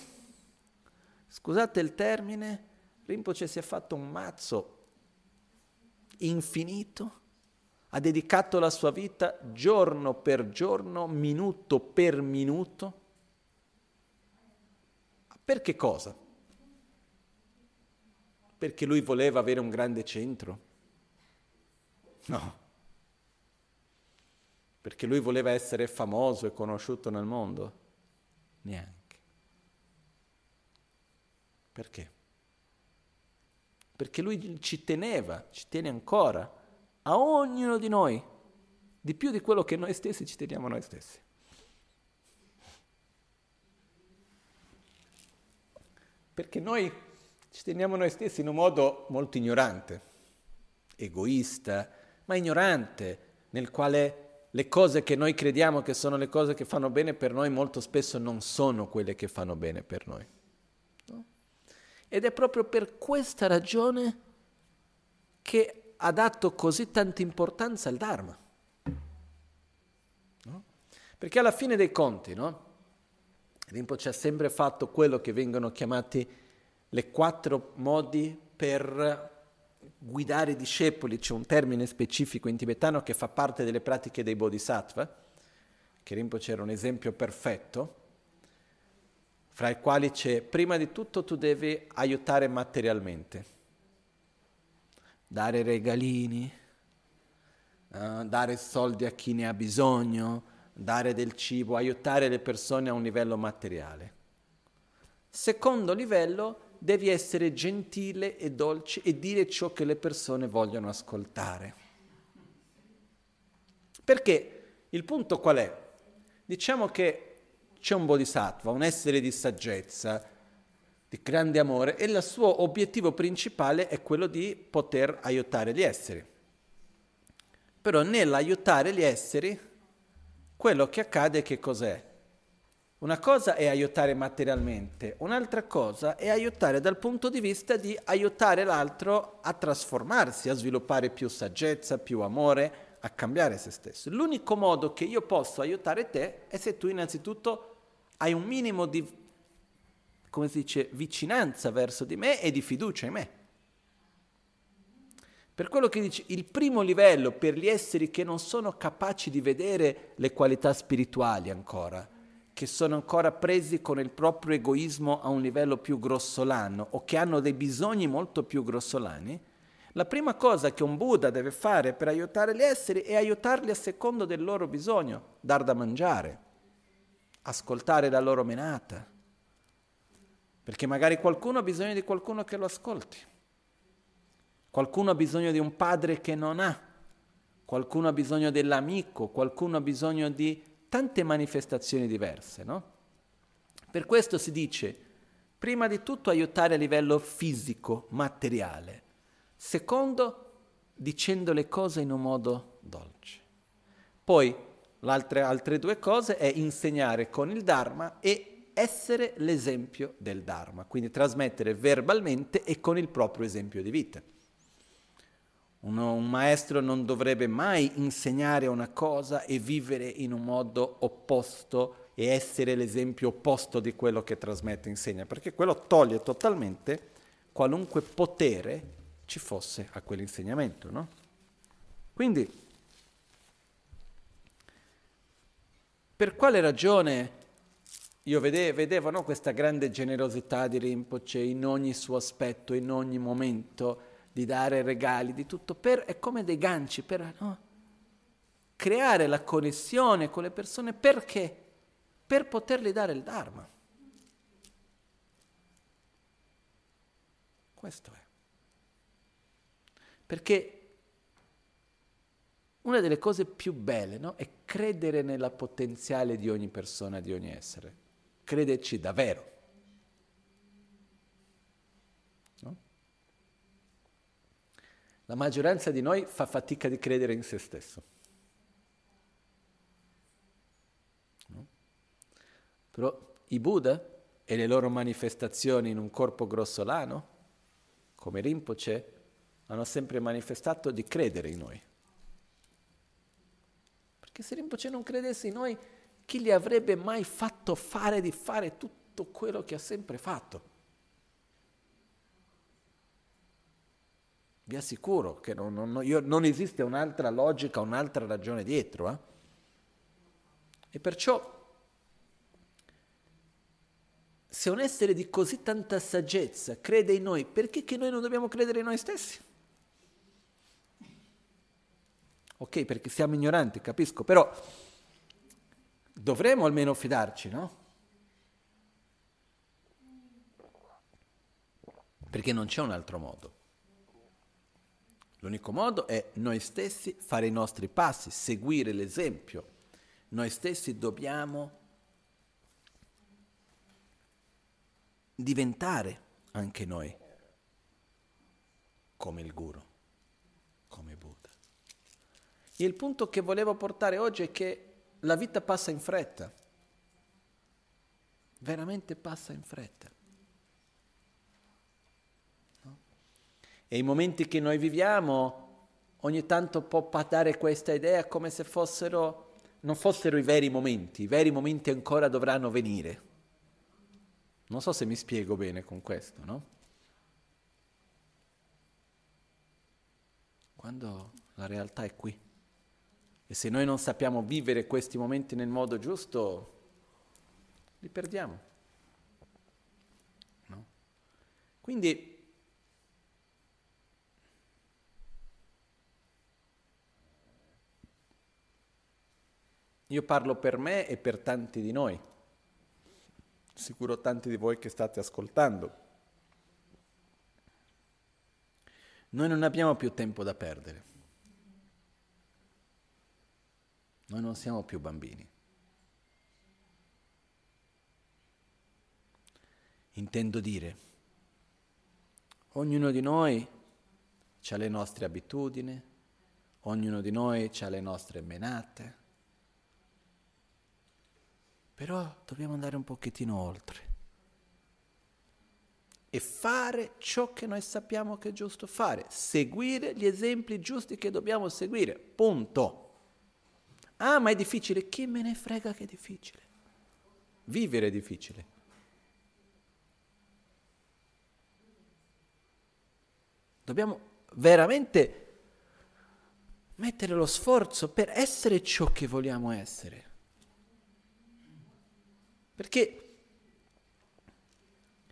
Speaker 2: scusate il termine, Rinpoche si è fatto un mazzo infinito, ha dedicato la sua vita giorno per giorno, minuto per minuto. Per che cosa? Perché lui voleva avere un grande centro? No. Perché lui voleva essere famoso e conosciuto nel mondo? Neanche. Perché? perché lui ci teneva, ci tiene ancora, a ognuno di noi, di più di quello che noi stessi ci teniamo noi stessi. Perché noi ci teniamo noi stessi in un modo molto ignorante, egoista, ma ignorante, nel quale le cose che noi crediamo che sono le cose che fanno bene per noi molto spesso non sono quelle che fanno bene per noi. Ed è proprio per questa ragione che ha dato così tanta importanza al Dharma. No? Perché alla fine dei conti, no? Rinpoche ha sempre fatto quello che vengono chiamati le quattro modi per guidare i discepoli, c'è un termine specifico in tibetano che fa parte delle pratiche dei bodhisattva, che Rinpoche era un esempio perfetto, fra i quali c'è, prima di tutto tu devi aiutare materialmente, dare regalini, uh, dare soldi a chi ne ha bisogno, dare del cibo, aiutare le persone a un livello materiale. Secondo livello, devi essere gentile e dolce e dire ciò che le persone vogliono ascoltare. Perché il punto qual è? Diciamo che c'è un bodhisattva, un essere di saggezza, di grande amore e il suo obiettivo principale è quello di poter aiutare gli esseri. Però nell'aiutare gli esseri, quello che accade che cos'è? Una cosa è aiutare materialmente, un'altra cosa è aiutare dal punto di vista di aiutare l'altro a trasformarsi, a sviluppare più saggezza, più amore, a cambiare se stesso. L'unico modo che io posso aiutare te è se tu innanzitutto hai un minimo di, come si dice, vicinanza verso di me e di fiducia in me. Per quello che dice, il primo livello per gli esseri che non sono capaci di vedere le qualità spirituali ancora, che sono ancora presi con il proprio egoismo a un livello più grossolano o che hanno dei bisogni molto più grossolani, la prima cosa che un Buddha deve fare per aiutare gli esseri è aiutarli a secondo del loro bisogno, dar da mangiare ascoltare la loro menata, perché magari qualcuno ha bisogno di qualcuno che lo ascolti, qualcuno ha bisogno di un padre che non ha, qualcuno ha bisogno dell'amico, qualcuno ha bisogno di tante manifestazioni diverse, no? Per questo si dice, prima di tutto aiutare a livello fisico, materiale, secondo dicendo le cose in un modo dolce. Poi, le altre due cose è insegnare con il Dharma e essere l'esempio del Dharma, quindi trasmettere verbalmente e con il proprio esempio di vita. Uno, un maestro non dovrebbe mai insegnare una cosa e vivere in un modo opposto e essere l'esempio opposto di quello che trasmette e insegna, perché quello toglie totalmente qualunque potere ci fosse a quell'insegnamento. No? Quindi, per quale ragione io vedevo, vedevo no, questa grande generosità di Rinpoche in ogni suo aspetto, in ogni momento, di dare regali, di tutto, per, è come dei ganci per no? creare la connessione con le persone perché? Per potergli dare il Dharma. Questo è. Perché una delle cose più belle no? è credere nella potenziale di ogni persona, di ogni essere. Crederci davvero. La maggioranza di noi fa fatica di credere in se stesso. No? Però i Buddha e le loro manifestazioni in un corpo grossolano, come Rinpoche, hanno sempre manifestato di credere in noi. Perché se Rinpoche non credesse in noi, chi gli avrebbe mai fatto fare di fare tutto quello che ha sempre fatto? Vi assicuro che non, non, io, non esiste un'altra logica, un'altra ragione dietro. Eh? E perciò, se un essere di così tanta saggezza crede in noi, perché che noi non dobbiamo credere in noi stessi? Ok, perché siamo ignoranti, capisco, però dovremmo almeno fidarci, no? Perché non c'è un altro modo. L'unico modo è noi stessi fare i nostri passi, seguire l'esempio. Noi stessi dobbiamo diventare anche noi come il guru, come Buddha. E il punto che volevo portare oggi è che la vita passa in fretta, veramente passa in fretta. E i momenti che noi viviamo ogni tanto può dare questa idea come se fossero, non fossero i veri momenti, i veri momenti ancora dovranno venire. Non so se mi spiego bene con questo, no? Quando la realtà è qui. E se noi non sappiamo vivere questi momenti nel modo giusto, li perdiamo. No? Quindi Io parlo per me e per tanti di noi, sicuro tanti di voi che state ascoltando. Noi non abbiamo più tempo da perdere. Noi non siamo più bambini. Intendo dire, ognuno di noi ha le nostre abitudini, ognuno di noi ha le nostre menate però dobbiamo andare un pochettino oltre e fare ciò che noi sappiamo che è giusto fare, seguire gli esempi giusti che dobbiamo seguire, punto. Ah, ma è difficile, chi me ne frega che è difficile? Vivere è difficile. Dobbiamo veramente mettere lo sforzo per essere ciò che vogliamo essere. Perché,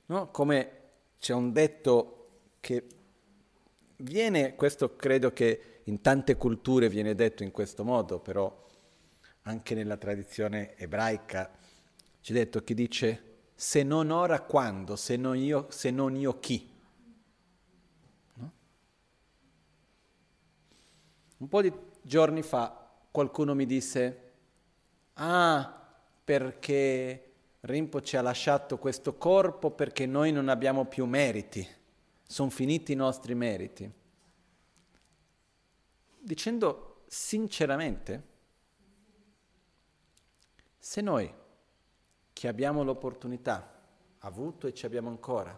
Speaker 2: no, come c'è un detto che viene, questo credo che in tante culture viene detto in questo modo, però anche nella tradizione ebraica c'è detto che dice se non ora quando, se non io, se non io chi. No? Un po' di giorni fa qualcuno mi disse, ah, perché Rinpoche ha lasciato questo corpo perché noi non abbiamo più meriti, sono finiti i nostri meriti. dicendo sinceramente, se noi che abbiamo l'opportunità, avuto e ci abbiamo ancora,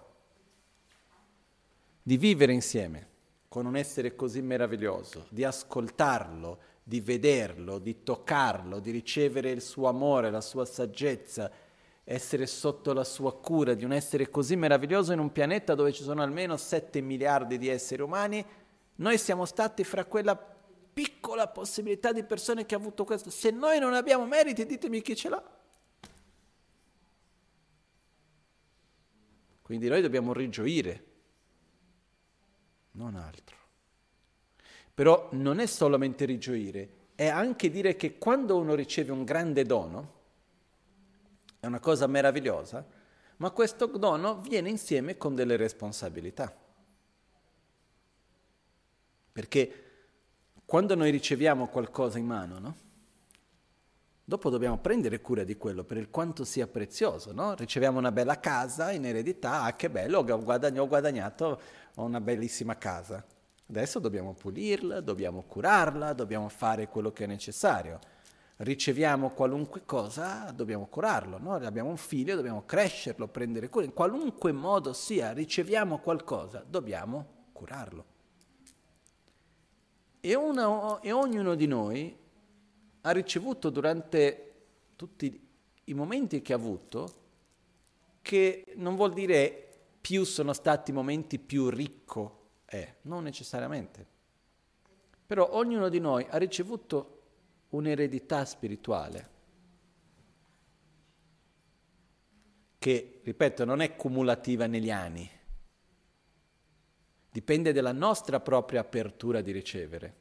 Speaker 2: di vivere insieme con un essere così meraviglioso, di ascoltarlo, di vederlo, di toccarlo, di ricevere il suo amore, la sua saggezza, essere sotto la sua cura, di un essere così meraviglioso in un pianeta dove ci sono almeno 7 miliardi di esseri umani, noi siamo stati fra quella piccola possibilità di persone che ha avuto questo. Se noi non abbiamo meriti, ditemi chi ce l'ha. Quindi noi dobbiamo rigioire, non altro. Però non è solamente rigioire, è anche dire che quando uno riceve un grande dono, è una cosa meravigliosa, ma questo dono viene insieme con delle responsabilità. Perché quando noi riceviamo qualcosa in mano, no? Dopo dobbiamo prendere cura di quello per quanto sia prezioso, no? Riceviamo una bella casa in eredità, ah che bello, ho, guadagn- ho guadagnato una bellissima casa. Adesso dobbiamo pulirla, dobbiamo curarla, dobbiamo fare quello che è necessario. Riceviamo qualunque cosa, dobbiamo curarlo. No? Abbiamo un figlio, dobbiamo crescerlo, prendere cura. In qualunque modo sia, riceviamo qualcosa, dobbiamo curarlo. E, una, e ognuno di noi ha ricevuto durante tutti i momenti che ha avuto, che non vuol dire più sono stati momenti più ricco è, non necessariamente. Però ognuno di noi ha ricevuto un'eredità spirituale che, ripeto, non è cumulativa negli anni, dipende dalla nostra propria apertura di ricevere.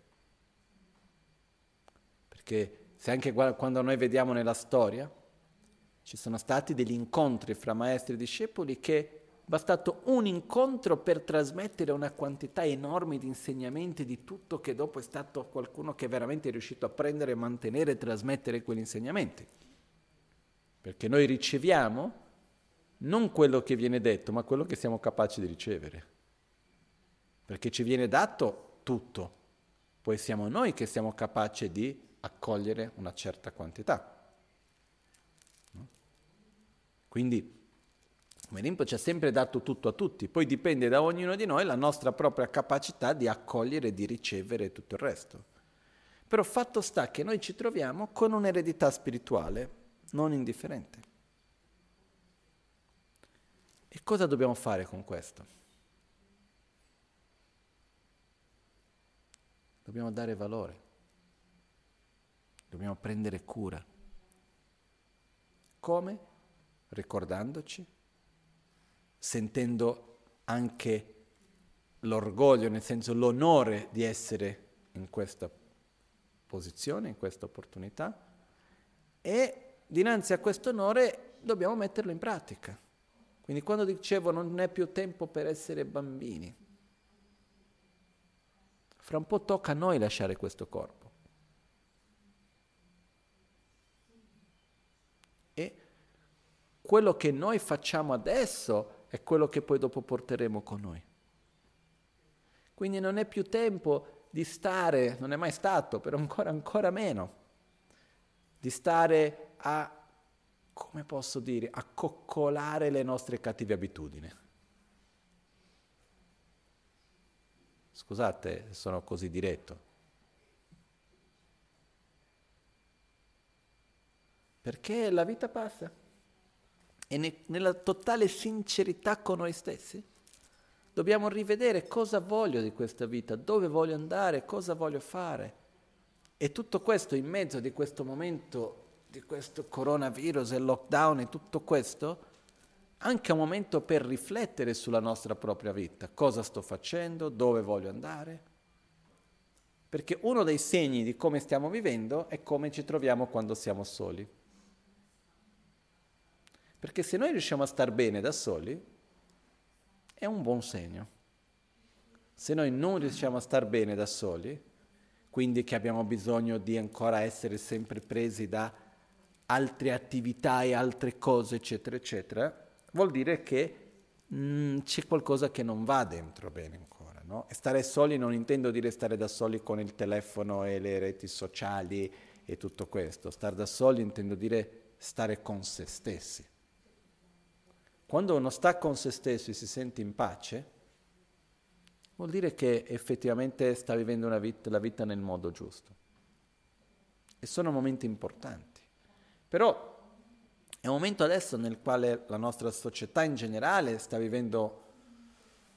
Speaker 2: Perché se anche quando noi vediamo nella storia, ci sono stati degli incontri fra maestri e discepoli che bastato un incontro per trasmettere una quantità enorme di insegnamenti di tutto che dopo è stato qualcuno che veramente è riuscito a prendere, mantenere e trasmettere quegli insegnamenti. Perché noi riceviamo non quello che viene detto, ma quello che siamo capaci di ricevere. Perché ci viene dato tutto, poi siamo noi che siamo capaci di accogliere una certa quantità. Quindi Merimpo ci ha sempre dato tutto a tutti, poi dipende da ognuno di noi la nostra propria capacità di accogliere e di ricevere tutto il resto. Però fatto sta che noi ci troviamo con un'eredità spirituale non indifferente. E cosa dobbiamo fare con questo? Dobbiamo dare valore, dobbiamo prendere cura. Come? Ricordandoci sentendo anche l'orgoglio, nel senso l'onore di essere in questa posizione, in questa opportunità e dinanzi a questo onore dobbiamo metterlo in pratica. Quindi quando dicevo non è più tempo per essere bambini, fra un po' tocca a noi lasciare questo corpo. E quello che noi facciamo adesso è quello che poi dopo porteremo con noi. Quindi non è più tempo di stare, non è mai stato, però ancora, ancora meno, di stare a, come posso dire, a coccolare le nostre cattive abitudini. Scusate, sono così diretto. Perché la vita passa e ne, nella totale sincerità con noi stessi, dobbiamo rivedere cosa voglio di questa vita, dove voglio andare, cosa voglio fare. E tutto questo in mezzo di questo momento, di questo coronavirus e lockdown e tutto questo, anche un momento per riflettere sulla nostra propria vita, cosa sto facendo, dove voglio andare. Perché uno dei segni di come stiamo vivendo è come ci troviamo quando siamo soli. Perché se noi riusciamo a star bene da soli, è un buon segno. Se noi non riusciamo a star bene da soli, quindi che abbiamo bisogno di ancora essere sempre presi da altre attività e altre cose, eccetera, eccetera, vuol dire che mh, mm, c'è qualcosa che non va dentro bene ancora. No? E stare soli non intendo dire stare da soli con il telefono e le reti sociali e tutto questo. Stare da soli intendo dire stare con se stessi. Quando uno sta con se stesso e si sente in pace, vuol dire che effettivamente sta vivendo vita, la vita nel modo giusto. E sono momenti importanti. Però è un momento adesso nel quale la nostra società in generale sta vivendo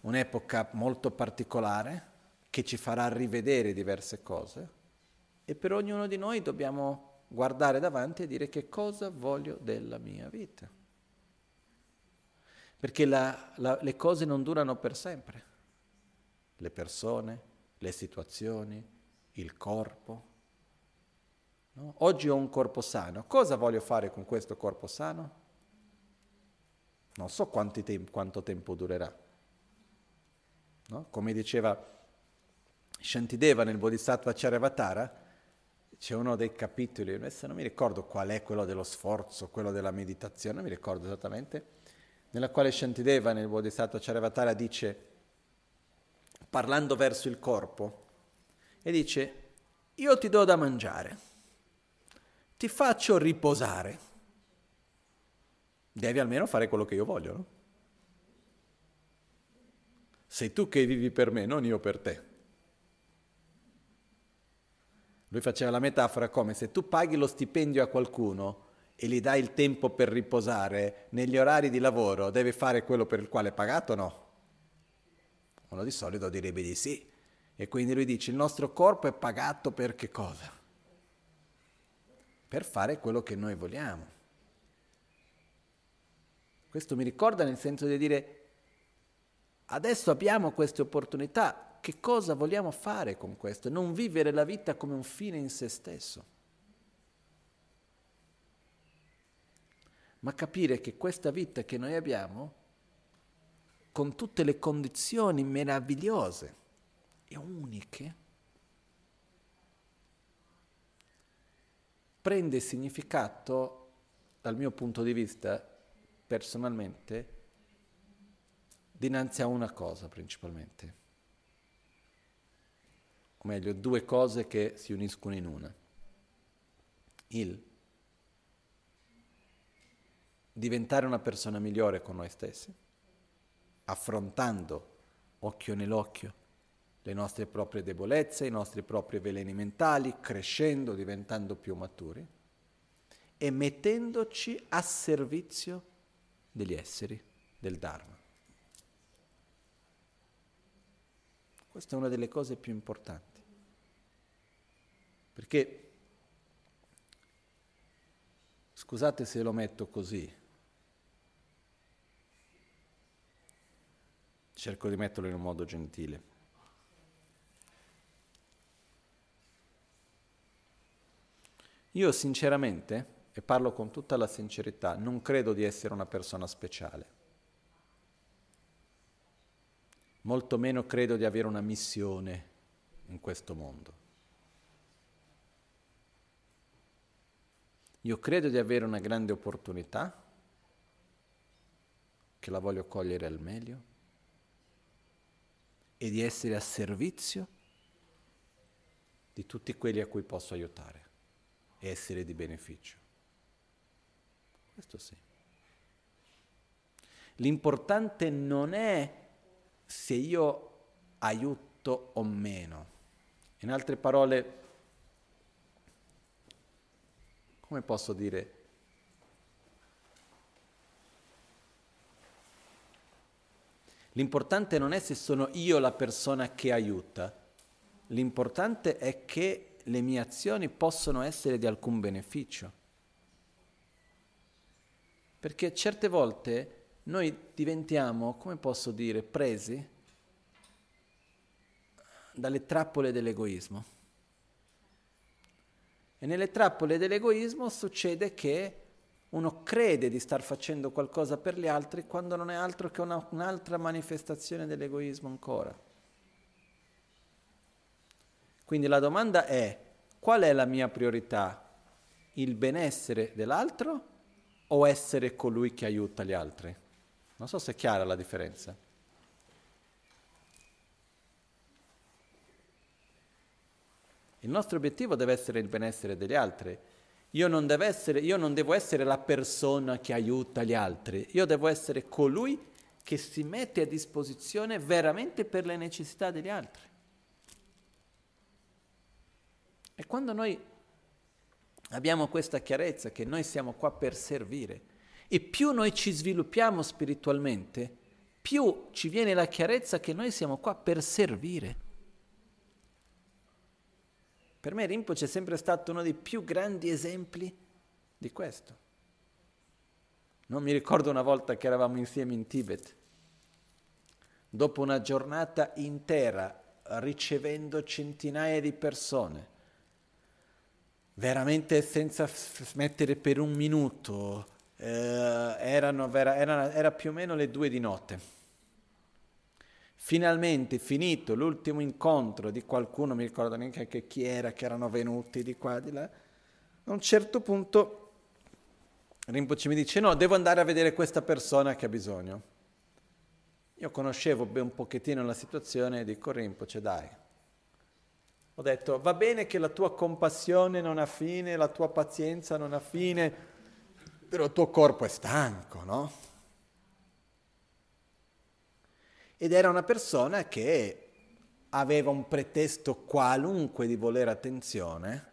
Speaker 2: un'epoca molto particolare che ci farà rivedere diverse cose e per ognuno di noi dobbiamo guardare davanti e dire che cosa voglio della mia vita. Perché la, la, le cose non durano per sempre. Le persone, le situazioni, il corpo, No? Oggi ho un corpo sano, cosa voglio fare con questo corpo sano? Non so temp- quanto tempo durerà. No? Come diceva Shantideva nel Bodhisattva Charyavatara, c'è uno dei capitoli, adesso non mi ricordo qual è quello dello sforzo, quello della meditazione, non mi ricordo esattamente, nella quale Shantideva nel Bodhisattva Charyavatara dice, parlando verso il corpo, e dice, io ti do da mangiare ti faccio riposare. Devi almeno fare quello che io voglio, no? Sei tu che vivi per me, non io per te. Lui faceva la metafora come se tu paghi lo stipendio a qualcuno e gli dai il tempo per riposare negli orari di lavoro, deve fare quello per il quale è pagato o no? Uno di solito direbbe di sì. E quindi lui dice il nostro corpo è pagato per che cosa? Per fare quello che noi vogliamo. Questo mi ricorda nel senso di dire, adesso abbiamo queste opportunità, che cosa vogliamo fare con questo? Non vivere la vita come un fine in se stesso, ma capire che questa vita che noi abbiamo, con tutte le condizioni meravigliose e uniche, prende significato, dal mio punto di vista, personalmente, dinanzi a una cosa principalmente. O meglio, due cose che si uniscono in una. Il diventare una persona migliore con noi stessi, affrontando occhio nell'occhio le nostre proprie debolezze, i nostri propri veleni mentali, crescendo, diventando più maturi e mettendoci a servizio degli esseri del Dharma. Questa è una delle cose più importanti, perché, scusate se lo metto così, cerco di metterlo in un modo gentile. Io sinceramente, e parlo con tutta la sincerità, non credo di essere una persona speciale. Molto meno credo di avere una missione in questo mondo. Io credo di avere una grande opportunità, che la voglio cogliere al meglio, e di essere a servizio di tutti quelli a cui posso aiutare essere di beneficio. Questo sì. L'importante non è se io aiuto o meno. In altre parole, come posso dire? L'importante non è se sono io la persona che aiuta, l'importante è che le mie azioni possono essere di alcun beneficio. Perché certe volte noi diventiamo, come posso dire, presi dalle trappole dell'egoismo. E nelle trappole dell'egoismo succede che uno crede di star facendo qualcosa per gli altri quando non è altro che una, un'altra manifestazione dell'egoismo ancora. Quindi la domanda è qual è la mia priorità? Il benessere dell'altro o essere colui che aiuta gli altri? Non so se è chiara la differenza. Il nostro obiettivo deve essere il benessere degli altri. Io non, essere, io non, devo essere la persona che aiuta gli altri, io devo essere colui che si mette a disposizione veramente per le necessità degli altri. E quando noi abbiamo questa chiarezza che noi siamo qua per servire e più noi ci sviluppiamo spiritualmente, più ci viene la chiarezza che noi siamo qua per servire. Per me Rinpoche è sempre stato uno dei più grandi esempi di questo. Non mi ricordo una volta che eravamo insieme in Tibet, dopo una giornata intera ricevendo centinaia di persone, veramente senza smettere per un minuto, eh, erano, vera, era, era più o meno le due di notte. Finalmente, finito l'ultimo incontro di qualcuno, mi ricordo neanche che chi era, che erano venuti di qua, di là, a un certo punto Rinpoche mi dice no, devo andare a vedere questa persona che ha bisogno. Io conoscevo un pochettino la situazione e dico Rinpoche dai, ho detto, va bene che la tua compassione non ha fine, la tua pazienza non ha fine, però il tuo corpo è stanco, no? Ed era una persona che aveva un pretesto qualunque di volere attenzione,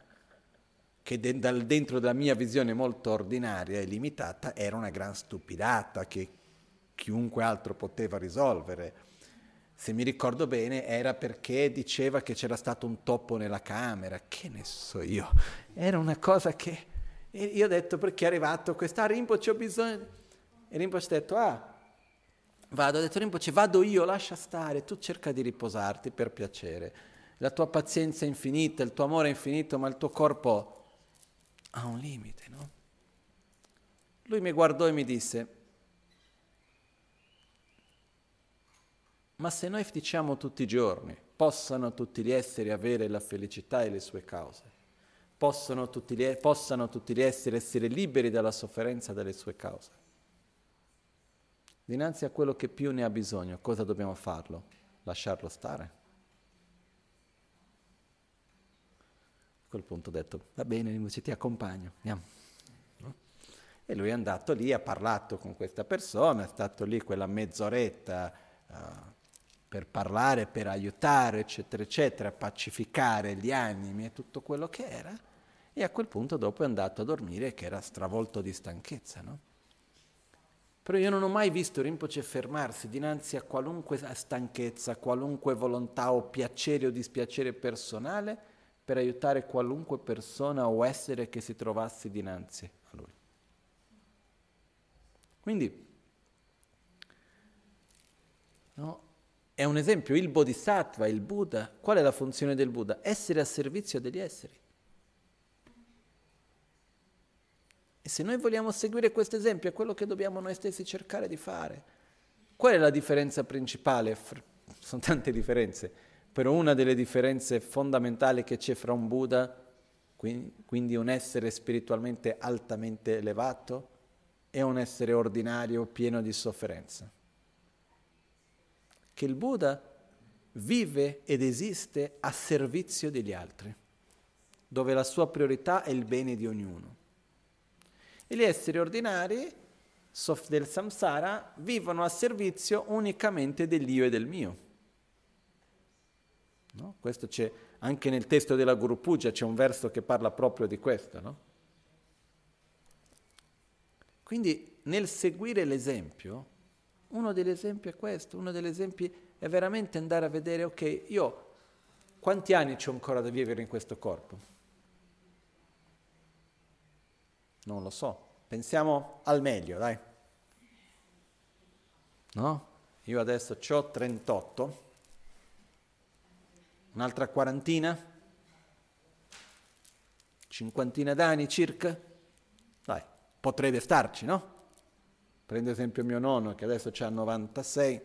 Speaker 2: che de- dal dentro della mia visione molto ordinaria e limitata era una gran stupidata che chiunque altro poteva risolvere se mi ricordo bene, era perché diceva che c'era stato un topo nella camera, che ne so io. Era una cosa che... E io ho detto perché è arrivato questa, ah Rinpoche ho bisogno... E Rinpoche ha detto, ah, vado, ho detto Rinpoche vado io, lascia stare, tu cerca di riposarti per piacere. La tua pazienza è infinita, il tuo amore è infinito, ma il tuo corpo ha un limite, no? Lui mi guardò e mi disse, Ma se noi diciamo tutti i giorni, possano tutti gli esseri avere la felicità e le sue cause, possano tutti gli, possano tutti gli esseri essere liberi dalla sofferenza delle sue cause, dinanzi a quello che più ne ha bisogno, cosa dobbiamo farlo? Lasciarlo stare. A quel punto ho detto, va bene, invece ti accompagno, andiamo. E lui è andato lì, ha parlato con questa persona, è stato lì quella mezz'oretta. Uh, per parlare, per aiutare, eccetera, eccetera, pacificare gli animi e tutto quello che era, e a quel punto dopo è andato a dormire che era stravolto di stanchezza, no? Però io non ho mai visto Rinpoche fermarsi dinanzi a qualunque stanchezza, qualunque volontà o piacere o dispiacere personale per aiutare qualunque persona o essere che si trovasse dinanzi a lui. Quindi, no, è un esempio, il Bodhisattva, il Buddha. Qual è la funzione del Buddha? Essere a servizio degli esseri. E se noi vogliamo seguire questo esempio, è quello che dobbiamo noi stessi cercare di fare. Qual è la differenza principale? Sono tante differenze, però una delle differenze fondamentali che c'è fra un Buddha, quindi un essere spiritualmente altamente elevato, e un essere ordinario pieno di sofferenza che il Buddha vive ed esiste a servizio degli altri, dove la sua priorità è il bene di ognuno. E gli esseri ordinari del samsara vivono a servizio unicamente dell'io e del mio. No? Questo c'è anche nel testo della Guru Puja, c'è un verso che parla proprio di questo. No? Quindi nel seguire l'esempio uno degli esempi è questo, uno degli esempi è veramente andare a vedere, ok, io quanti anni ho ancora da vivere in questo corpo? Non lo so, pensiamo al meglio, dai. No? Io adesso ho 38, un'altra quarantina, cinquantina d'anni circa, dai, potrebbe starci, no? Prendo esempio mio nonno che adesso ha 96,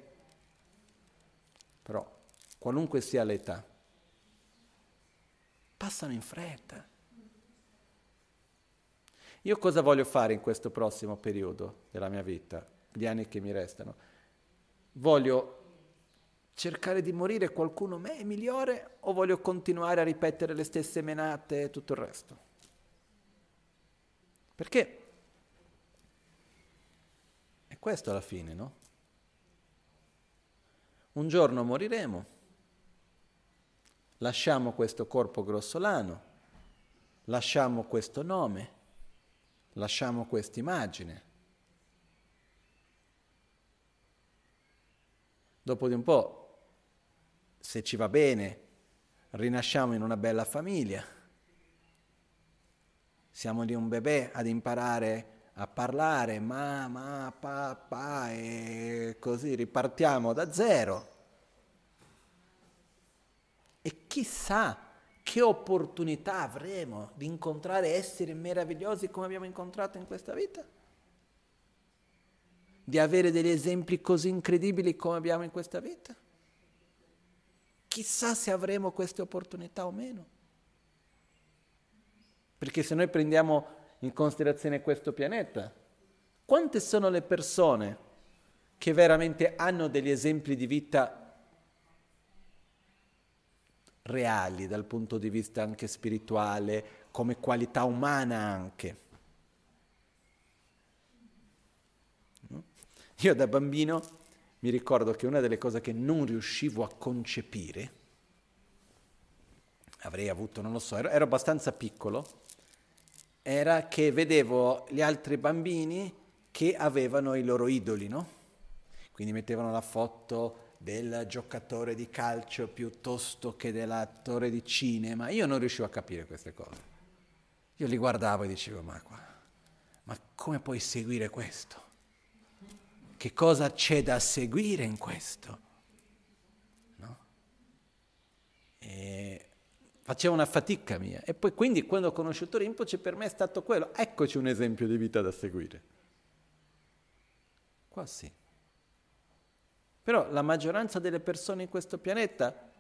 Speaker 2: però qualunque sia l'età, passano in fretta. Io cosa voglio fare in questo prossimo periodo della mia vita, gli anni che mi restano? Voglio cercare di morire qualcuno me migliore o voglio continuare a ripetere le stesse menate e tutto il resto? Perché è questo alla fine, no? Un giorno moriremo, lasciamo questo corpo grossolano, lasciamo questo nome, lasciamo questa immagine. Dopo di un po', se ci va bene, rinasciamo in una bella famiglia. Siamo di un bebè ad imparare a parlare mamma, papà e così ripartiamo da zero. E chissà che opportunità avremo di incontrare esseri meravigliosi come abbiamo incontrato in questa vita? Di avere degli esempi così incredibili come abbiamo in questa vita? Chissà se avremo queste opportunità o meno. Perché se noi prendiamo in considerazione questo pianeta. Quante sono le persone che veramente hanno degli esempi di vita reali dal punto di vista anche spirituale, come qualità umana anche? Io da bambino mi ricordo che una delle cose che non riuscivo a concepire, avrei avuto, non lo so, ero, ero abbastanza piccolo, era che vedevo gli altri bambini che avevano i loro idoli, no? Quindi mettevano la foto del giocatore di calcio piuttosto che dell'attore di cinema. Io non riuscivo a capire queste cose. Io li guardavo e dicevo, ma qua, ma come puoi seguire questo? Che cosa c'è da seguire in questo? No? E Faceva una fatica mia. E poi quindi quando ho conosciuto Rinpoche per me è stato quello. Eccoci un esempio di vita da seguire. Qua sì. Però la maggioranza delle persone in questo pianeta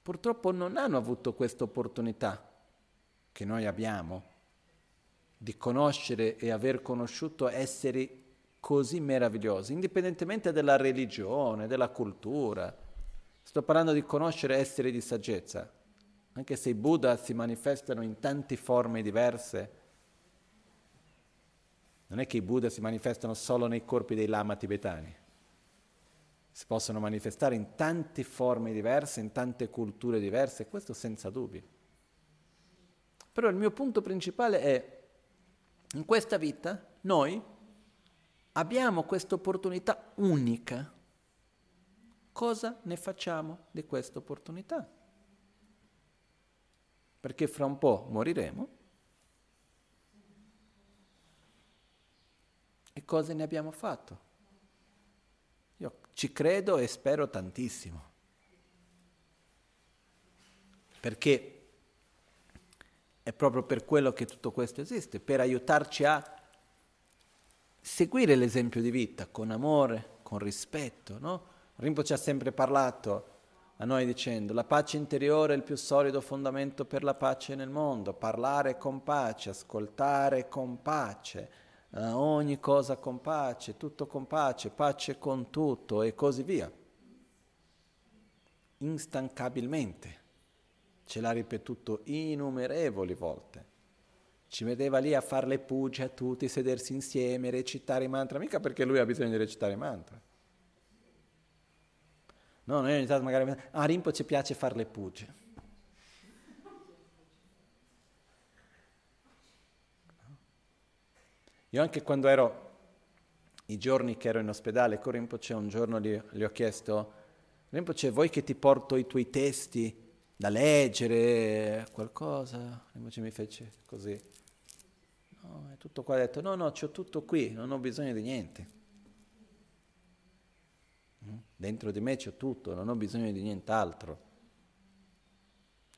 Speaker 2: purtroppo non hanno avuto questa opportunità che noi abbiamo di conoscere e aver conosciuto esseri così meravigliosi, indipendentemente dalla religione, della cultura. Sto parlando di conoscere esseri di saggezza. Anche se i Buddha si manifestano in tante forme diverse, non è che i Buddha si manifestano solo nei corpi dei lama tibetani. Si possono manifestare in tante forme diverse, in tante culture diverse, questo senza dubbio. Però il mio punto principale è, in questa vita noi abbiamo questa opportunità unica. Cosa ne facciamo di questa opportunità? Perché fra un po' moriremo. E cosa ne abbiamo fatto? Io ci credo e spero tantissimo. Perché è proprio per quello che tutto questo esiste, per aiutarci a seguire l'esempio di vita con amore, con rispetto, no? Ci ha sempre parlato a noi dicendo la pace interiore è il più solido fondamento per la pace nel mondo, parlare con pace, ascoltare con pace, eh, ogni cosa con pace, tutto con pace, pace con tutto e così via. Instancabilmente. Ce l'ha ripetuto innumerevoli volte. Ci vedeva lì a fare le pugie a tutti, sedersi insieme, recitare i mantra, mica perché lui ha bisogno di recitare i mantra No, noi ogni tanto magari... A Rimpo ci piace fare le puge. Io anche quando ero, i giorni che ero in ospedale con Rinpoche, un giorno gli, gli ho chiesto, Rinpoche, vuoi che ti porto i tuoi testi da leggere, qualcosa? Rinpoche mi fece così. No, è tutto qua, detto, no, no, c'ho tutto qui, non ho bisogno di niente. Dentro di me c'è tutto, non ho bisogno di nient'altro.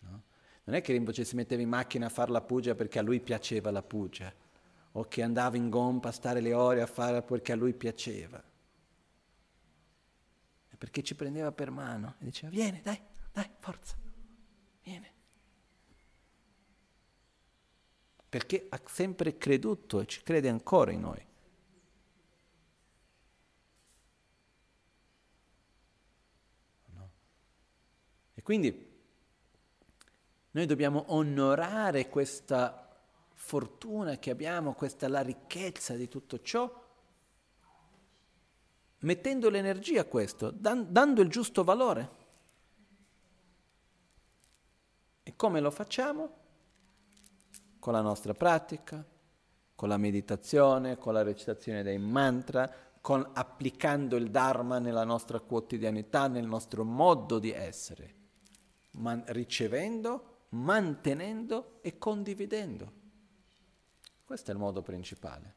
Speaker 2: No? Non è che Rinpoche si metteva in macchina a fare la pugia perché a lui piaceva la pugia, o che andava in gompa a stare le ore a fare perché a lui piaceva. È perché ci prendeva per mano e diceva, vieni, dai, dai, forza, vieni. Perché ha sempre creduto e ci crede ancora in noi. Quindi noi dobbiamo onorare questa fortuna che abbiamo, questa la ricchezza di tutto ciò, mettendo l'energia a questo, dan- dando il giusto valore. E come lo facciamo? Con la nostra pratica, con la meditazione, con la recitazione dei mantra, con, applicando il Dharma nella nostra quotidianità, nel nostro modo di essere, man- ricevendo, mantenendo e condividendo. Questo è il modo principale.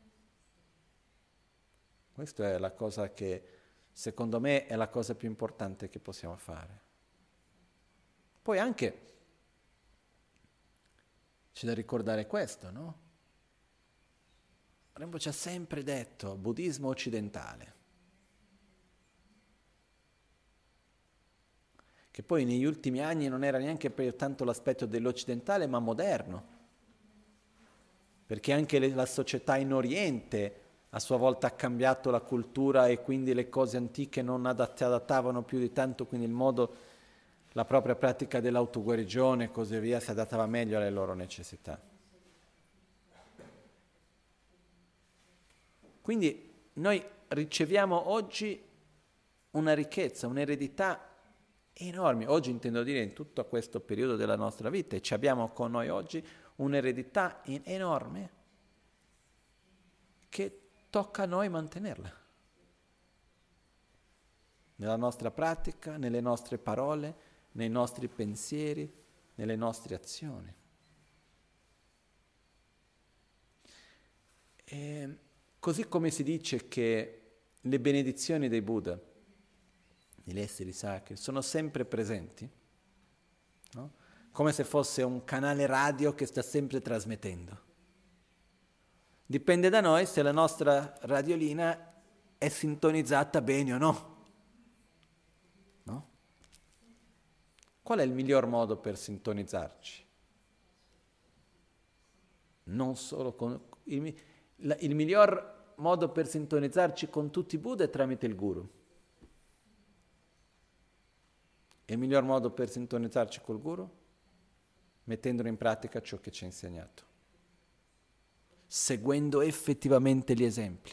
Speaker 2: Questa è la cosa che, secondo me, è la cosa più importante che possiamo fare. Poi anche c'è da ricordare questo, no? Ci ha sempre detto, buddismo occidentale, che poi negli ultimi anni non era neanche per tanto l'aspetto dell'occidentale, ma moderno perché anche le, la società in Oriente a sua volta ha cambiato la cultura e quindi le cose antiche non adatt- adattavano più di tanto, quindi il modo, la propria pratica dell'autoguarigione e così via si adattava meglio alle loro necessità. Quindi noi riceviamo oggi una ricchezza, un'eredità enorme, oggi intendo dire in tutto questo periodo della nostra vita e ci abbiamo con noi oggi un'eredità enorme che tocca a noi mantenerla. Nella nostra pratica, nelle nostre parole, nei nostri pensieri, nelle nostre azioni. E così come si dice che le benedizioni dei Buddha, degli esseri sacri, sono sempre presenti, no? come se fosse un canale radio che sta sempre trasmettendo. Dipende da noi se la nostra radiolina è sintonizzata bene o no. no? Qual è il miglior modo per sintonizzarci? Non solo con... Il, il miglior modo per sintonizzarci con tutti i Buddha è tramite il Guru. Il miglior modo per sintonizzarci col Guru? mettendo in pratica ciò che ci ha insegnato, seguendo effettivamente gli esempi.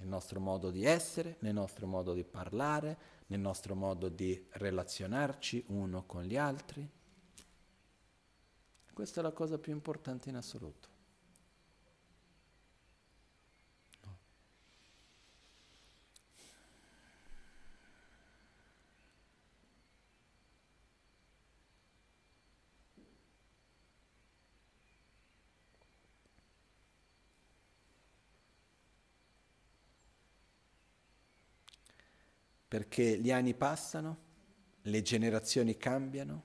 Speaker 2: Nel nostro modo di essere, nel nostro modo di parlare, nel nostro modo di relazionarci uno con gli altri. Questa è la cosa più importante in assoluto. Perché gli anni passano, le generazioni cambiano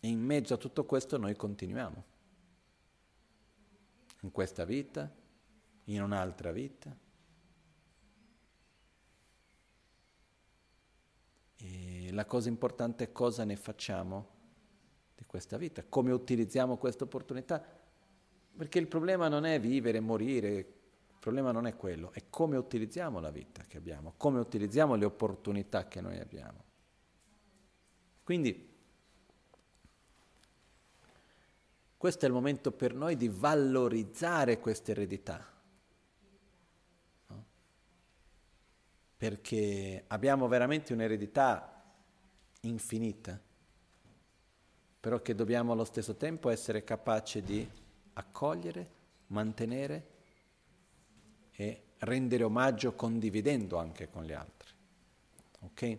Speaker 2: e in mezzo a tutto questo noi continuiamo. In questa vita, in un'altra vita. E la cosa importante è cosa ne facciamo di questa vita, come utilizziamo questa opportunità, perché il problema non è vivere, morire, il problema non è quello, è come utilizziamo la vita che abbiamo, come utilizziamo le opportunità che noi abbiamo. Quindi questo è il momento per noi di valorizzare questa eredità, no? perché abbiamo veramente un'eredità infinita, però che dobbiamo allo stesso tempo essere capaci di accogliere, mantenere e rendere omaggio condividendo anche con gli altri. Ok?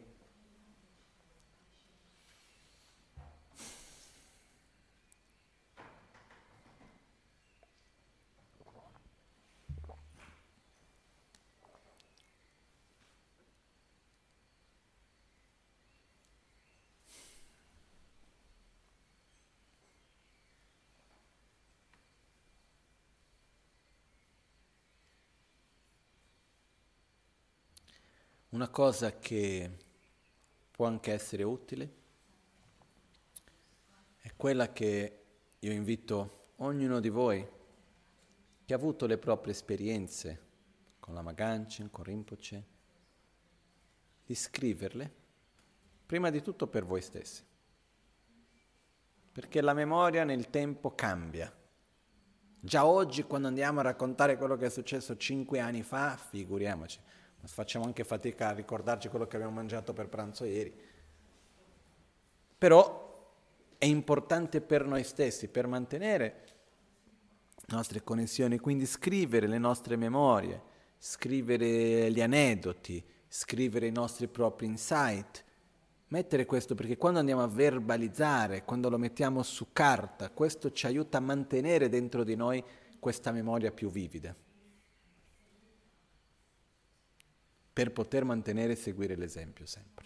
Speaker 2: Una cosa che può anche essere utile è quella che io invito ognuno di voi che ha avuto le proprie esperienze con la Magancin, con Rinpoche, di scriverle, prima di tutto per voi stessi. Perché la memoria nel tempo cambia. Già oggi quando andiamo a raccontare quello che è successo cinque anni fa, figuriamoci, facciamo anche fatica a ricordarci quello che abbiamo mangiato per pranzo ieri. Però è importante per noi stessi, per mantenere le nostre connessioni, quindi scrivere le nostre memorie, scrivere gli aneddoti, scrivere i nostri propri insight, mettere questo perché quando andiamo a verbalizzare, quando lo mettiamo su carta, questo ci aiuta a mantenere dentro di noi questa memoria più vivida, per poter mantenere e seguire l'esempio sempre.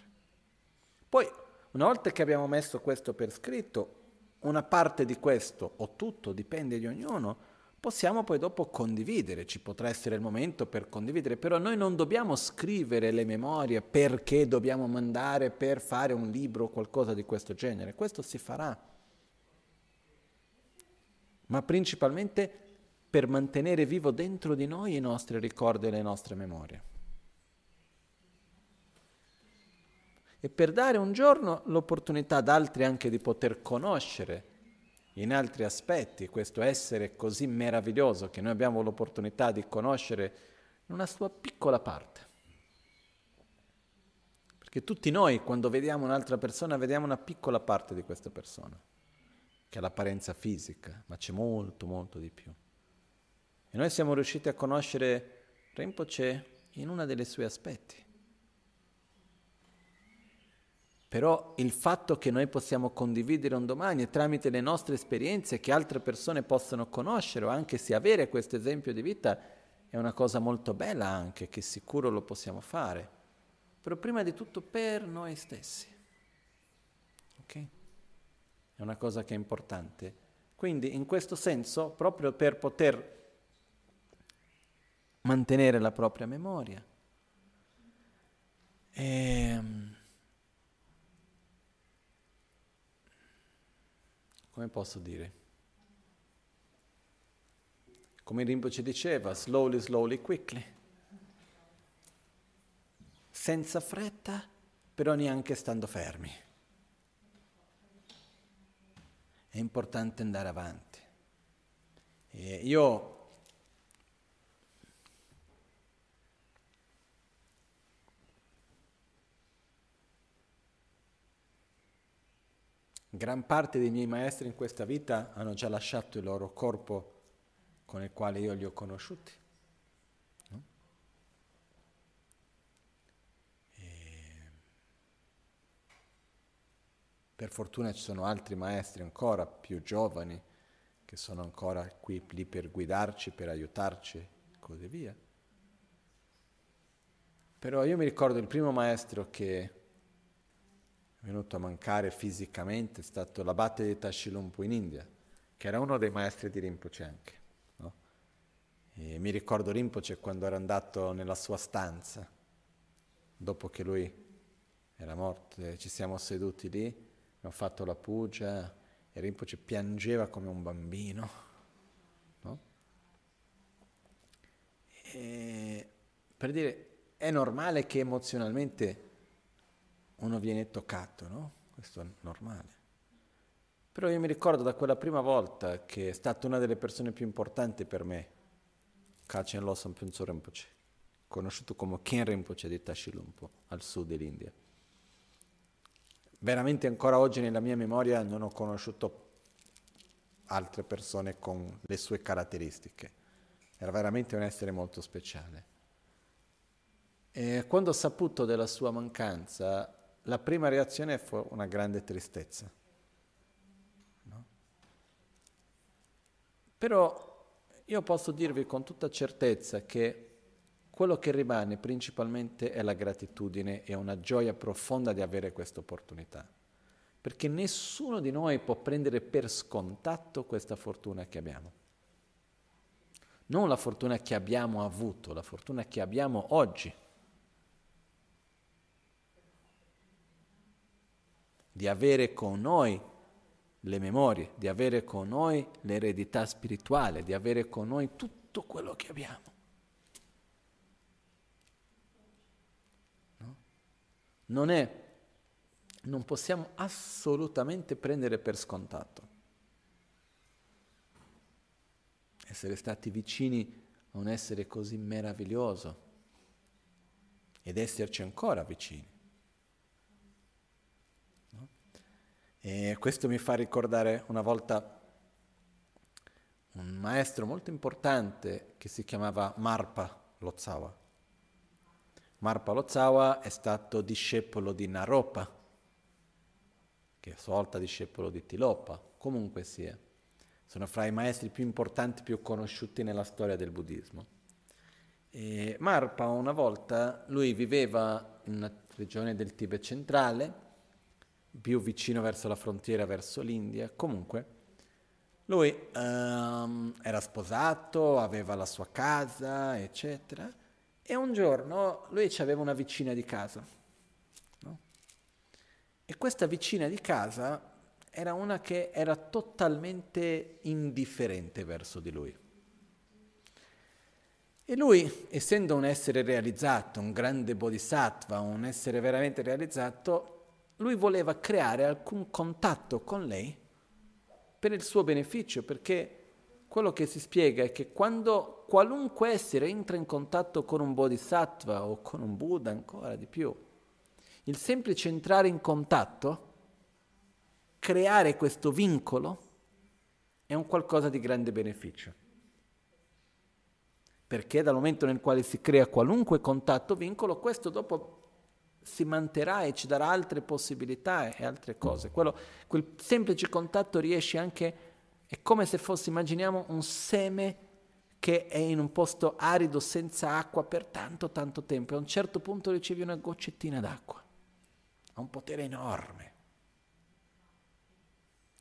Speaker 2: Poi, una volta che abbiamo messo questo per scritto, una parte di questo, o tutto, dipende di ognuno, possiamo poi dopo condividere, ci potrà essere il momento per condividere, però noi non dobbiamo scrivere le memorie perché dobbiamo mandare per fare un libro o qualcosa di questo genere, questo si farà, ma principalmente per mantenere vivo dentro di noi i nostri ricordi e le nostre memorie. E per dare un giorno l'opportunità ad altri anche di poter conoscere in altri aspetti questo essere così meraviglioso che noi abbiamo l'opportunità di conoscere in una sua piccola parte. Perché tutti noi quando vediamo un'altra persona vediamo una piccola parte di questa persona, che è l'apparenza fisica, ma c'è molto, molto di più. E noi siamo riusciti a conoscere Rinpoche in uno dei suoi aspetti. Però il fatto che noi possiamo condividere un domani tramite le nostre esperienze che altre persone possano conoscere o anche se avere questo esempio di vita è una cosa molto bella anche, che sicuro lo possiamo fare. Però prima di tutto per noi stessi. Ok? È una cosa che è importante. Quindi in questo senso, proprio per poter mantenere la propria memoria, ehm, come posso dire? Come Rinpoche diceva, slowly, slowly, quickly. Senza fretta, però neanche stando fermi. È importante andare avanti. E io Gran parte dei miei maestri in questa vita hanno già lasciato il loro corpo con il quale io li ho conosciuti. No? Per fortuna ci sono altri maestri ancora più giovani che sono ancora qui lì per guidarci, per aiutarci e così via. Però io mi ricordo il primo maestro che venuto a mancare fisicamente è stato l'abate di Tashilumpu in India, che era uno dei maestri di Rinpoche anche. No? mi ricordo Rinpoche quando era andato nella sua stanza, dopo che lui era morto, ci siamo seduti lì, abbiamo fatto la puja e Rinpoche piangeva come un bambino. No? per dire, è normale che emozionalmente uno viene toccato, no? Questo è normale. Però io mi ricordo da quella prima volta che è stata una delle persone più importanti per me, Kachen Losam Punso Rinpoche, conosciuto come Ken Rinpoche di Tashilumpo, al sud dell'India. Veramente ancora oggi nella mia memoria non ho conosciuto altre persone con le sue caratteristiche. Era veramente un essere molto speciale. E quando ho saputo della sua mancanza, la prima reazione fu una grande tristezza. No? Però io posso dirvi con tutta certezza che quello che rimane principalmente è la gratitudine e una gioia profonda di avere questa opportunità. Perché nessuno di noi può prendere per scontato questa fortuna che abbiamo. Non la fortuna che abbiamo avuto, la fortuna che abbiamo oggi. Di avere con noi le memorie, di avere con noi l'eredità spirituale, di avere con noi tutto quello che abbiamo. No? non è, non possiamo assolutamente prendere per scontato. Essere stati vicini a un essere così meraviglioso ed esserci ancora vicini. E questo mi fa ricordare una volta un maestro molto importante che si chiamava Marpa Lotsawa. Marpa Lotsawa è stato discepolo di Naropa, che è a sua volta discepolo di Tilopa, comunque sia. Sono fra i maestri più importanti, più conosciuti nella storia del buddismo. E Marpa una volta, lui viveva in una regione del Tibet centrale, più vicino verso la frontiera, verso l'India, comunque lui um, era sposato, aveva la sua casa, eccetera, e un giorno lui aveva una vicina di casa. No? E questa vicina di casa era una che era totalmente indifferente verso di lui. E lui, essendo un essere realizzato, un grande bodhisattva, un essere veramente realizzato, lui voleva creare alcun contatto con lei per il suo beneficio, perché quello che si spiega è che quando qualunque essere entra in contatto con un bodhisattva o con un Buddha ancora di più, il semplice entrare in contatto, creare questo vincolo, è un qualcosa di grande beneficio. Perché dal momento nel quale si crea qualunque contatto, vincolo, questo dopo si manterrà e ci darà altre possibilità e altre cose. Quello, quel semplice contatto riesce anche, è come se fosse, immaginiamo, un seme che è in un posto arido senza acqua per tanto tanto tempo e a un certo punto ricevi una goccettina d'acqua. Ha un potere enorme.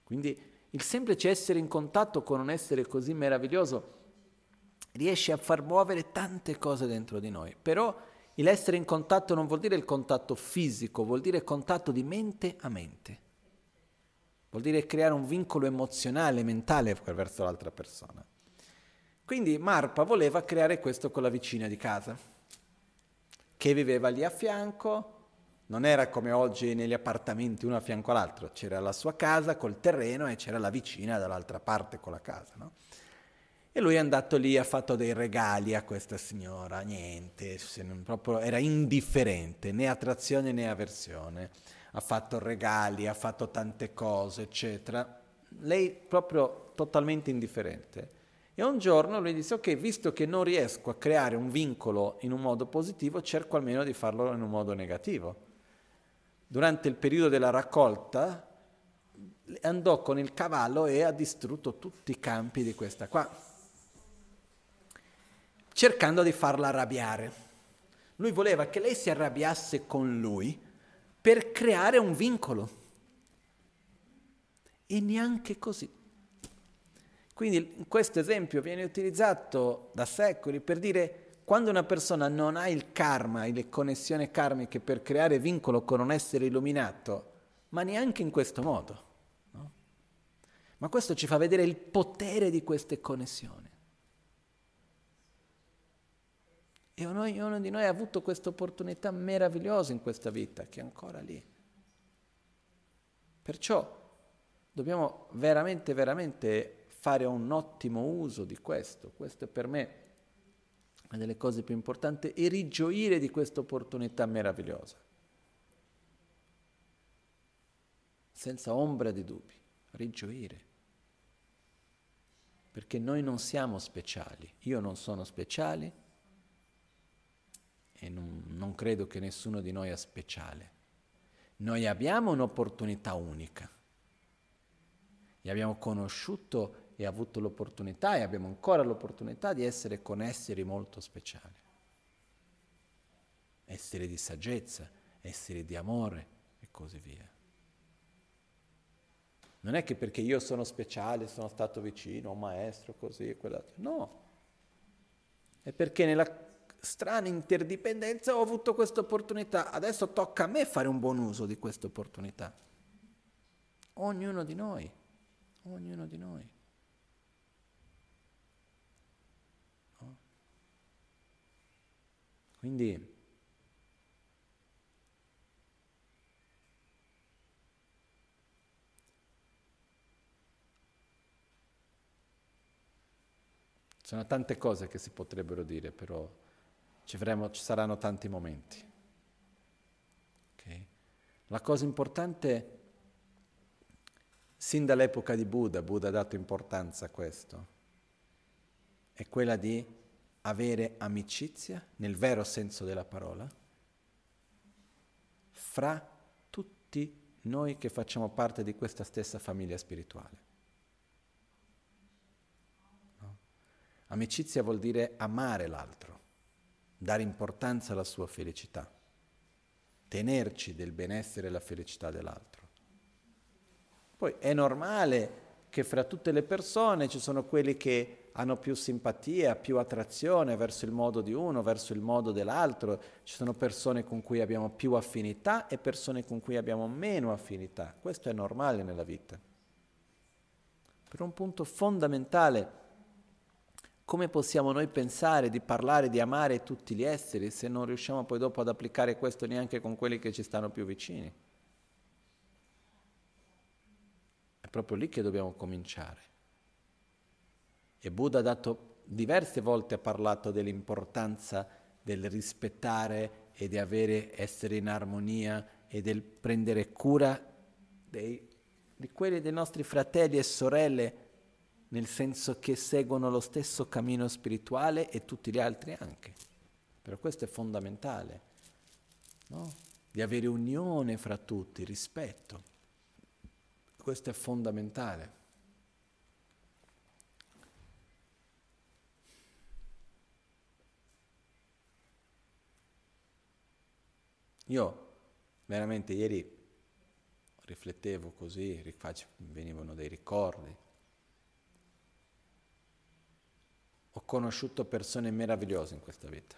Speaker 2: Quindi il semplice essere in contatto con un essere così meraviglioso riesce a far muovere tante cose dentro di noi, però L'essere in contatto non vuol dire il contatto fisico, vuol dire contatto di mente a mente. Vuol dire creare un vincolo emozionale, mentale verso l'altra persona. Quindi Marpa voleva creare questo con la vicina di casa, che viveva lì a fianco, non era come oggi negli appartamenti uno a fianco all'altro, c'era la sua casa col terreno e c'era la vicina dall'altra parte con la casa. No? E lui è andato lì, ha fatto dei regali a questa signora, niente, proprio, era indifferente, né attrazione né avversione. Ha fatto regali, ha fatto tante cose, eccetera. Lei proprio totalmente indifferente. E un giorno lui disse, ok, visto che non riesco a creare un vincolo in un modo positivo, cerco almeno di farlo in un modo negativo. Durante il periodo della raccolta andò con il cavallo e ha distrutto tutti i campi di questa qua cercando di farla arrabbiare. Lui voleva che lei si arrabbiasse con lui per creare un vincolo. E neanche così. Quindi questo esempio viene utilizzato da secoli per dire quando una persona non ha il karma e le connessioni karmiche per creare vincolo con un essere illuminato, ma neanche in questo modo. No? Ma questo ci fa vedere il potere di queste connessioni. E ognuno di noi ha avuto questa opportunità meravigliosa in questa vita, che è ancora lì. Perciò dobbiamo veramente, veramente fare un ottimo uso di questo. Questo è per me una delle cose più importanti e rigioire di questa opportunità meravigliosa. Senza ombra di dubbi, rigioire. Perché noi non siamo speciali, io non sono speciale e non, non credo che nessuno di noi è speciale. Noi abbiamo un'opportunità unica. E abbiamo conosciuto e avuto l'opportunità e abbiamo ancora l'opportunità di essere con esseri molto speciali. Esseri di saggezza, esseri di amore e così via. Non è che perché io sono speciale, sono stato vicino un maestro, così e quell'altro. No. È perché nella strana interdipendenza ho avuto questa opportunità, adesso tocca a me fare un buon uso di questa opportunità. Ognuno di noi, ognuno di noi. No? Quindi... Sono tante cose che si potrebbero dire, però ci, avremo, ci saranno tanti momenti. Okay? La cosa importante, sin dall'epoca di Buddha, Buddha ha dato importanza a questo, è quella di avere amicizia, nel vero senso della parola, fra tutti noi che facciamo parte di questa stessa famiglia spirituale. No? Amicizia vuol dire amare l'altro, dare importanza alla sua felicità, tenerci del benessere e la felicità dell'altro. Poi è normale che fra tutte le persone ci sono quelli che hanno più simpatia, più attrazione verso il modo di uno, verso il modo dell'altro. Ci sono persone con cui abbiamo più affinità e persone con cui abbiamo meno affinità. Questo è normale nella vita. Per un punto fondamentale, come possiamo noi pensare di parlare, di amare tutti gli esseri se non riusciamo poi dopo ad applicare questo neanche con quelli che ci stanno più vicini? È proprio lì che dobbiamo cominciare. E Buddha ha dato diverse volte ha parlato dell'importanza del rispettare e di avere, essere in armonia e del prendere cura dei, di quelli dei nostri fratelli e sorelle, nel senso che seguono lo stesso cammino spirituale e tutti gli altri anche. Però questo è fondamentale, no? di avere unione fra tutti, rispetto. Questo è fondamentale. Io veramente ieri riflettevo così, venivano dei ricordi. Ho conosciuto persone meravigliose in questa vita,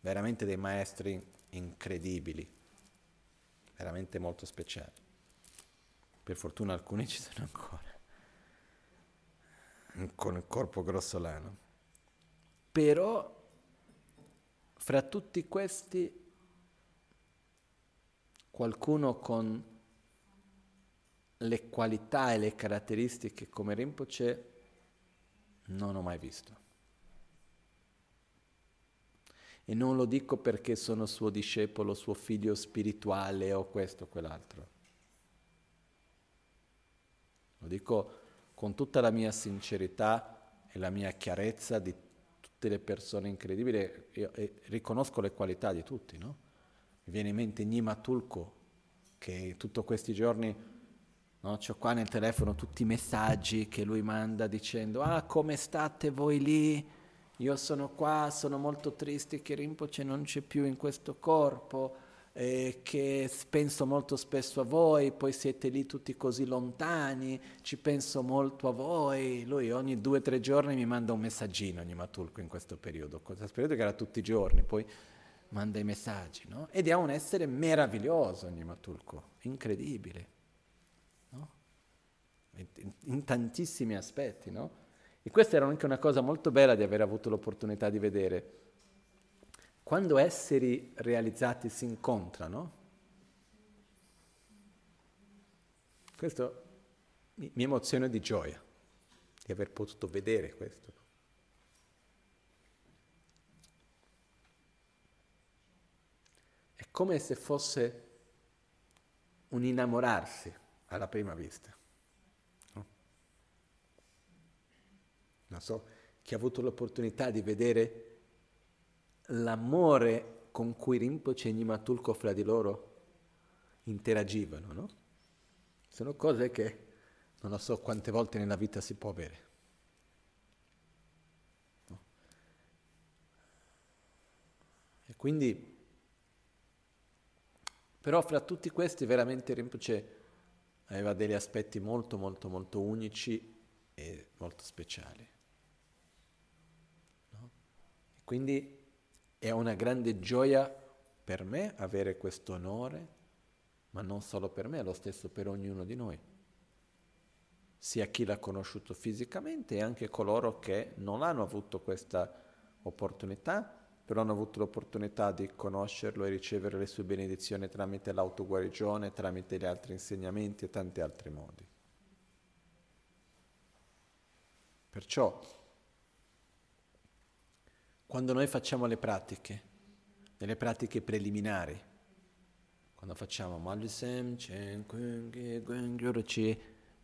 Speaker 2: veramente dei maestri incredibili, veramente molto speciali. Per fortuna alcuni ci sono ancora, con il corpo grossolano. Però fra tutti questi qualcuno con le qualità e le caratteristiche come Rinpoche non ho mai visto. E non lo dico perché sono suo discepolo, suo figlio spirituale o questo o quell'altro. Lo dico con tutta la mia sincerità e la mia chiarezza di tutte le persone incredibili, io riconosco le qualità di tutti, no? Mi viene in mente Nima Tulko, che tutti questi giorni no, ho qua nel telefono tutti i messaggi che lui manda dicendo ah come state voi lì? Io sono qua, sono molto triste che Rinpoche non c'è più in questo corpo, eh, che penso molto spesso a voi, poi siete lì tutti così lontani, ci penso molto a voi. Lui ogni due o tre giorni mi manda un messaggino, ogni Matulco in questo periodo, questo periodo che era tutti i giorni, poi manda i messaggi, no? Ed è un essere meraviglioso ogni Matulco, incredibile? In, in tantissimi aspetti, no? E questa era anche una cosa molto bella di aver avuto l'opportunità di vedere quando esseri realizzati si incontrano, questo mi, mi emoziona di gioia di aver potuto vedere questo. È come se fosse un innamorarsi alla prima vista. Non so, chi ha avuto l'opportunità di vedere l'amore con cui Rinpoche e Nimatulko fra di loro interagivano, no? Sono cose che non so quante volte nella vita si può avere. No? E quindi, però fra tutti questi veramente Rinpoche aveva degli aspetti molto molto molto unici e molto speciali. Quindi è una grande gioia per me avere questo onore, ma non solo per me, è lo stesso per ognuno di noi, sia chi l'ha conosciuto fisicamente e anche coloro che non hanno avuto questa opportunità, però hanno avuto l'opportunità di conoscerlo e ricevere le sue benedizioni tramite l'autoguarigione, tramite gli altri insegnamenti e tanti altri modi. Perciò, quando noi facciamo le pratiche, delle pratiche preliminari, quando facciamo Malisem, Chen, e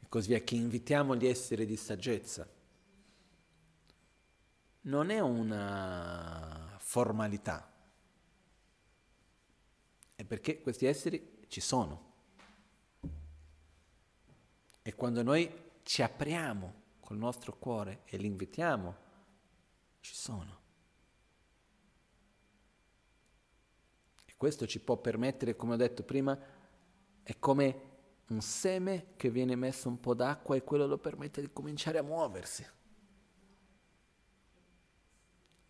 Speaker 2: così via, che invitiamo gli esseri di saggezza, non è una formalità, è perché questi esseri ci sono. E quando noi ci apriamo col nostro cuore e li invitiamo, ci sono. Questo ci può permettere, come ho detto prima, è come un seme che viene messo un po' d'acqua e quello lo permette di cominciare a muoversi.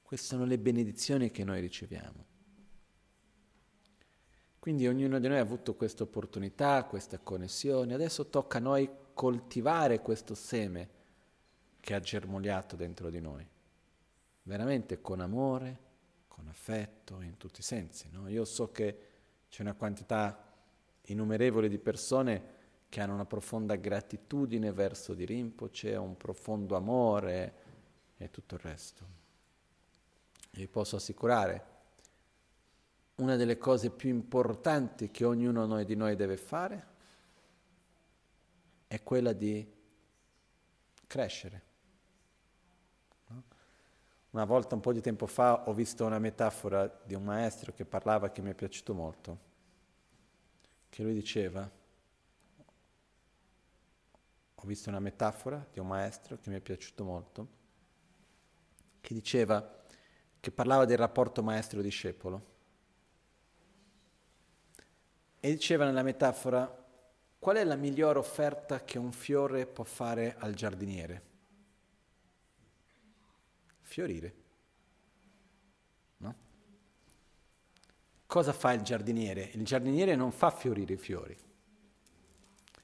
Speaker 2: Queste sono le benedizioni che noi riceviamo. Quindi ognuno di noi ha avuto questa opportunità, questa connessione, adesso tocca a noi coltivare questo seme che ha germogliato dentro di noi, veramente con amore, con affetto, in tutti i sensi. No? Io so che c'è una quantità innumerevole di persone che hanno una profonda gratitudine verso di Rinpoche, un profondo amore e tutto il resto. E vi posso assicurare, una delle cose più importanti che ognuno di noi deve fare è quella di crescere. Una volta, un po' di tempo fa, ho visto una metafora di un maestro che parlava che mi è piaciuto molto, che lui diceva, ho visto una metafora di un maestro che mi è piaciuto molto, che diceva, che parlava del rapporto maestro-discepolo e diceva nella metafora, qual è la migliore offerta che un fiore può fare al giardiniere? Fiorire. No? Cosa fa il giardiniere? Il giardiniere non fa fiorire i fiori.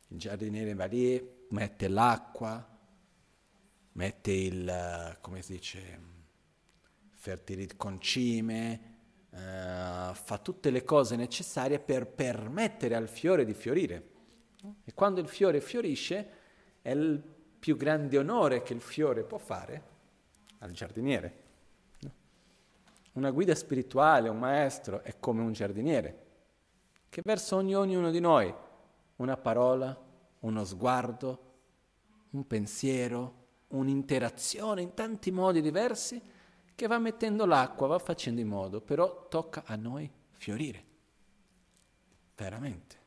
Speaker 2: Il giardiniere va lì, mette l'acqua, mette il, come si dice, fertili concime, eh, fa tutte le cose necessarie per permettere al fiore di fiorire. E quando il fiore fiorisce è il più grande onore che il fiore può fare al giardiniere. Una guida spirituale, un maestro, è come un giardiniere, che ogni, ognuno di noi una parola, uno sguardo, un pensiero, un'interazione in tanti modi diversi che va mettendo l'acqua, va facendo in modo, però tocca a noi fiorire. Veramente.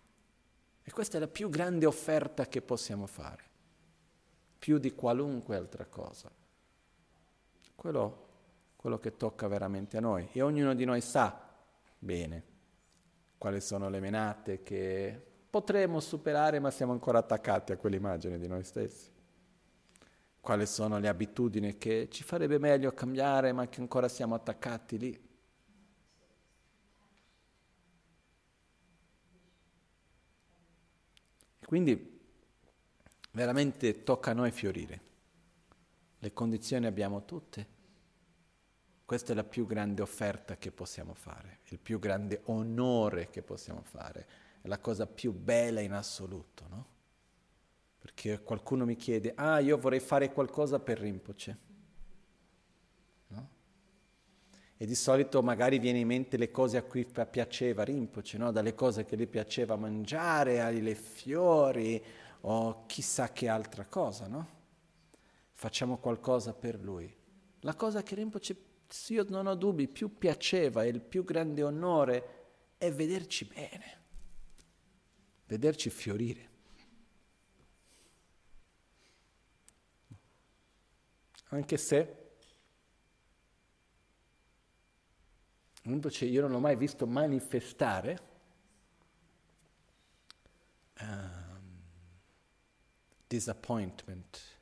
Speaker 2: E questa è la più grande offerta che possiamo fare, più di qualunque altra cosa. Quello, quello che tocca veramente a noi. E ognuno di noi sa bene quali sono le menate che potremmo superare, ma siamo ancora attaccati a quell'immagine di noi stessi quali sono le abitudini che ci farebbe meglio cambiare ma che ancora siamo attaccati lì. Quindi veramente tocca a noi fiorire. Le condizioni abbiamo tutte. Questa è la più grande offerta che possiamo fare, il più grande onore che possiamo fare, è la cosa più bella in assoluto, no? Perché qualcuno mi chiede, ah, io vorrei fare qualcosa per Rinpoche. No? E di solito magari viene in mente le cose a cui piaceva Rinpoche, no? dalle cose che gli piaceva mangiare, ai fiori o chissà che altra cosa, no? Facciamo qualcosa per lui. La cosa che Rinpoche, io non ho dubbi, più piaceva e il più grande onore è vederci bene, vederci fiorire. anche se invece io non l'ho mai visto manifestare um, disappointment.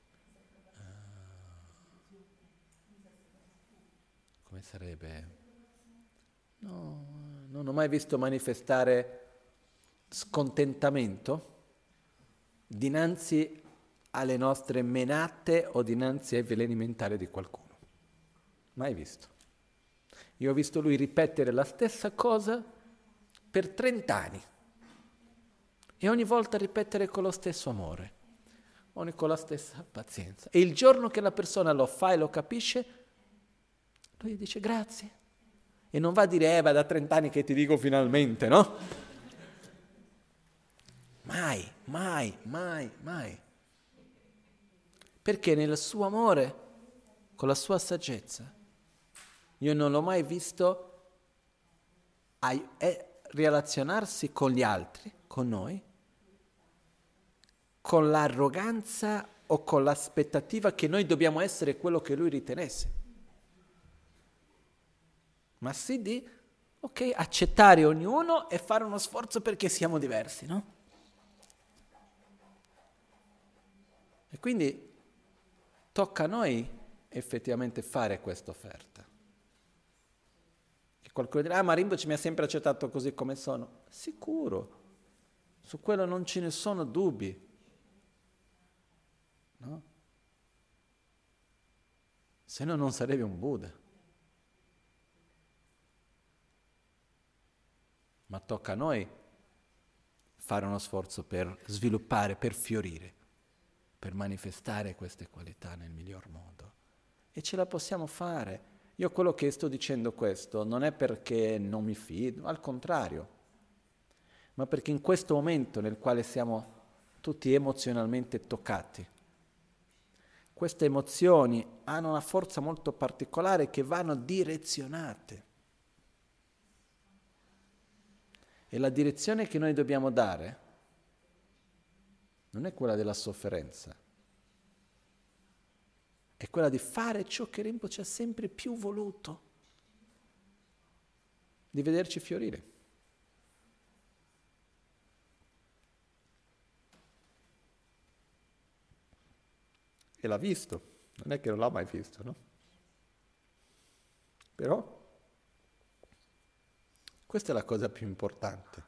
Speaker 2: Sarebbe? No, non ho mai visto manifestare scontentamento dinanzi alle nostre menate o dinanzi ai veleni mentali di qualcuno. Mai visto. Io ho visto lui ripetere la stessa cosa per 30 anni e ogni volta ripetere con lo stesso amore. ogni con la stessa pazienza. E il giorno che la persona lo fa e lo capisce, lui dice grazie. E non va a dire, eh, va da 30 anni che ti dico finalmente, no? Mai, mai, mai, mai. Perché nel suo amore, con la sua saggezza, io non l'ho mai visto relazionarsi con gli altri, con noi, con l'arroganza o con l'aspettativa che noi dobbiamo essere quello che lui ritenesse. Ma sì di, ok, accettare ognuno e fare uno sforzo perché siamo diversi, no? E quindi tocca a noi effettivamente fare questa offerta. Che qualcuno dirà, ah ma Rinpoche mi ha sempre accettato così come sono. Sicuro, su quello non ce ne sono dubbi. No? Se no non sarebbe un Buddha. Ma tocca a noi fare uno sforzo per sviluppare, per fiorire, per manifestare queste qualità nel miglior modo. E ce la possiamo fare. Io quello che sto dicendo questo non è perché non mi fido, al contrario, ma perché in questo momento nel quale siamo tutti emozionalmente toccati, queste emozioni hanno una forza molto particolare che vanno direzionate. E la direzione che noi dobbiamo dare non è quella della sofferenza, è quella di fare ciò che Rinpoche ha sempre più voluto, di vederci fiorire. e l'ha visto, non è che non l'ha mai visto, no? Però questa è la cosa più importante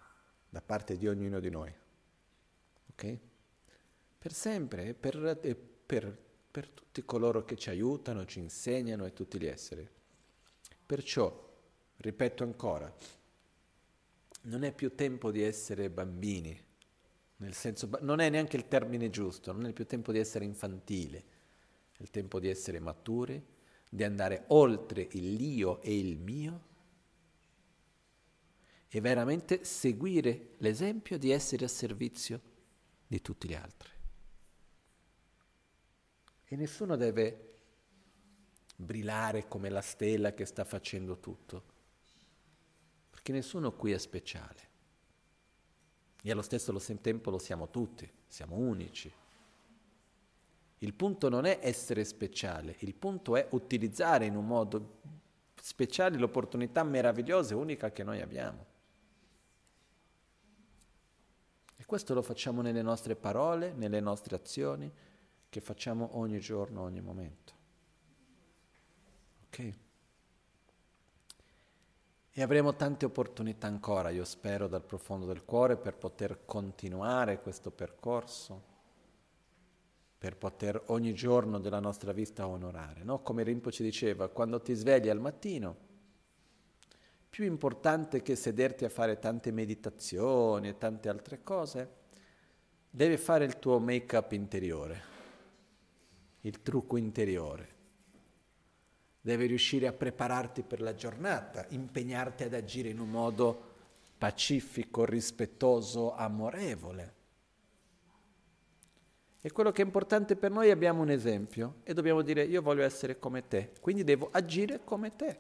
Speaker 2: da parte di ognuno di noi, ok? Per sempre, per, per, per tutti coloro che ci aiutano, ci insegnano e tutti gli esseri. Perciò, ripeto ancora, non è più tempo di essere bambini, nel senso, non è neanche il termine giusto, non è più tempo di essere infantile, è il tempo di essere maturi, di andare oltre l'io e il mio e veramente seguire l'esempio di essere a servizio di tutti gli altri. E nessuno deve brillare come la stella che sta facendo tutto, perché nessuno qui è speciale. E allo stesso tempo lo siamo tutti, siamo unici. Il punto non è essere speciale, il punto è utilizzare in un modo speciale l'opportunità meravigliosa e unica che noi abbiamo. E questo lo facciamo nelle nostre parole, nelle nostre azioni, che facciamo ogni giorno, ogni momento. Ok? E avremo tante opportunità ancora, io spero dal profondo del cuore, per poter continuare questo percorso, per poter ogni giorno della nostra vita onorare. No? Come Rinpo ci diceva, quando ti svegli al mattino, più importante che sederti a fare tante meditazioni e tante altre cose, devi fare il tuo make-up interiore, il trucco interiore devi riuscire a prepararti per la giornata, impegnarti ad agire in un modo pacifico, rispettoso, amorevole. E quello che è importante per noi abbiamo un esempio e dobbiamo dire io voglio essere come te, quindi devo agire come te.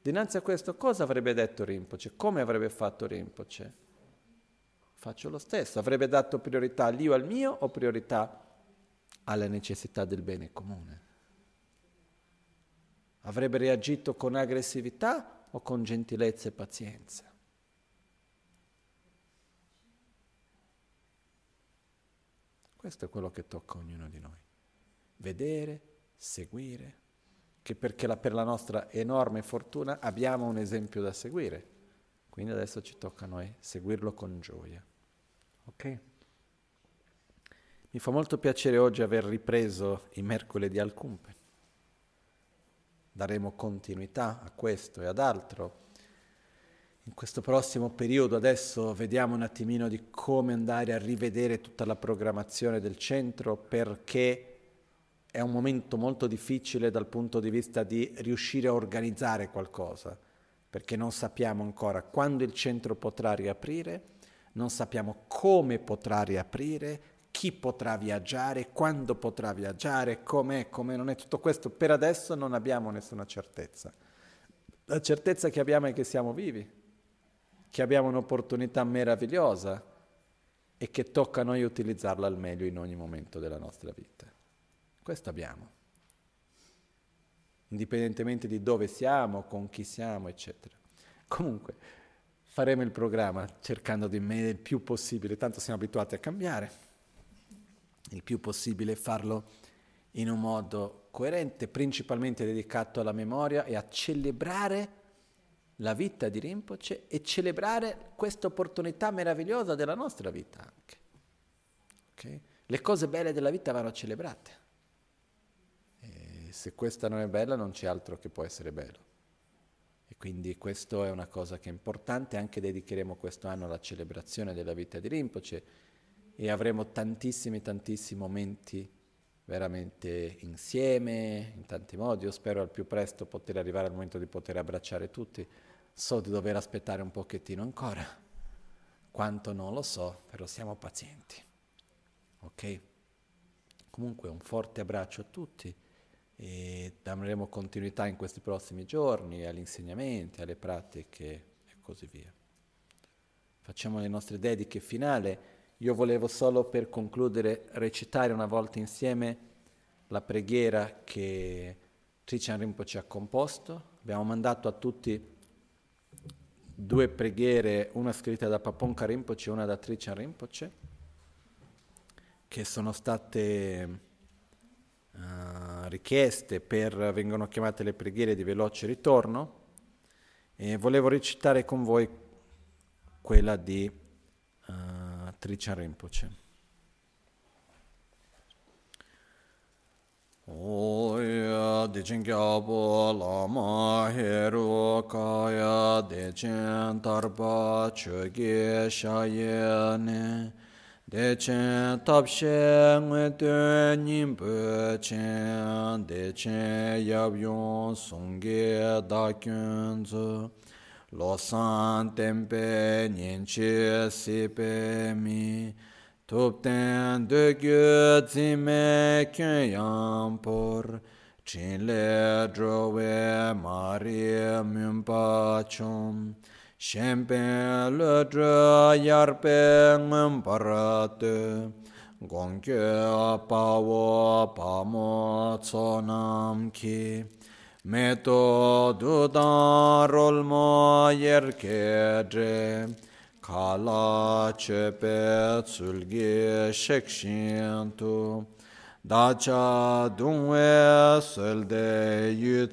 Speaker 2: Dinanzi a questo cosa avrebbe detto Rinpoche? Come avrebbe fatto Rinpoche? Faccio lo stesso, avrebbe dato priorità all'io al mio o priorità alla necessità del bene comune? Avrebbe reagito con aggressività o con gentilezza e pazienza? Questo è quello che tocca a ognuno di noi. Vedere, seguire, che perché la, per la nostra enorme fortuna abbiamo un esempio da seguire. Quindi adesso ci tocca a noi seguirlo con gioia. Ok? Mi fa molto piacere oggi aver ripreso i mercoledì al Cumpen daremo continuità a questo e ad altro in questo prossimo periodo adesso vediamo un attimino di come andare a rivedere tutta la programmazione del centro perché è un momento molto difficile dal punto di vista di riuscire a organizzare qualcosa, perché non sappiamo ancora quando il centro potrà riaprire, non sappiamo come potrà riaprire, chi potrà viaggiare, quando potrà viaggiare, com'è, come non è tutto questo. Per adesso non abbiamo nessuna certezza. La certezza che abbiamo è che siamo vivi, che abbiamo un'opportunità meravigliosa e che tocca a noi utilizzarla al meglio in ogni momento della nostra vita. Questo abbiamo, indipendentemente di dove siamo, con chi siamo, eccetera. Comunque, faremo il programma cercando di me il più possibile, tanto siamo abituati a cambiare, il più possibile farlo in un modo coerente, principalmente dedicato alla memoria e a celebrare la vita di Rinpoche e celebrare questa opportunità meravigliosa della nostra vita anche. Okay? Le cose belle della vita vanno celebrate. Se questa non è bella non c'è altro che può essere bello. E quindi questo è una cosa che è importante, anche dedicheremo questo anno alla celebrazione della vita di Rinpoche e avremo tantissimi, tantissimi momenti veramente insieme, in tanti modi. Io spero al più presto poter arrivare al momento di poter abbracciare tutti So di dover aspettare un pochettino ancora, quanto non lo so, però siamo pazienti. Ok? Comunque un forte abbraccio a tutti e daremo continuità in questi prossimi giorni agli insegnamenti, alle pratiche e così via. Facciamo le nostre dediche finali. Io volevo solo per concludere recitare una volta insieme la preghiera che Trichan Rinpoche ha composto. Abbiamo mandato a tutti due preghiere, una scritta da Papon Rinpoche e una da Trichan Rinpoche, che sono state uh, richieste per, vengono chiamate le preghiere di veloce ritorno, e volevo recitare con voi quella di uh, Trichan Rinpoche. Oya dechen gyabo lama heru kaya dechen tarpa choge shayane dechen tapshe ngwe de nimbe chen dechen yabyon songge da kyunzu lo san tempe nyenche sipe mi Tup ten de gyu zime kyun yang por, chin le drowe mari mun pa chum, shen pen le dro yar pe ngun parate, gong kyo pa wo pa mo tso nam ki, me to du dan rol mo yer ke dre, kala chepe tsulge shekshin dacha dungwe selde yu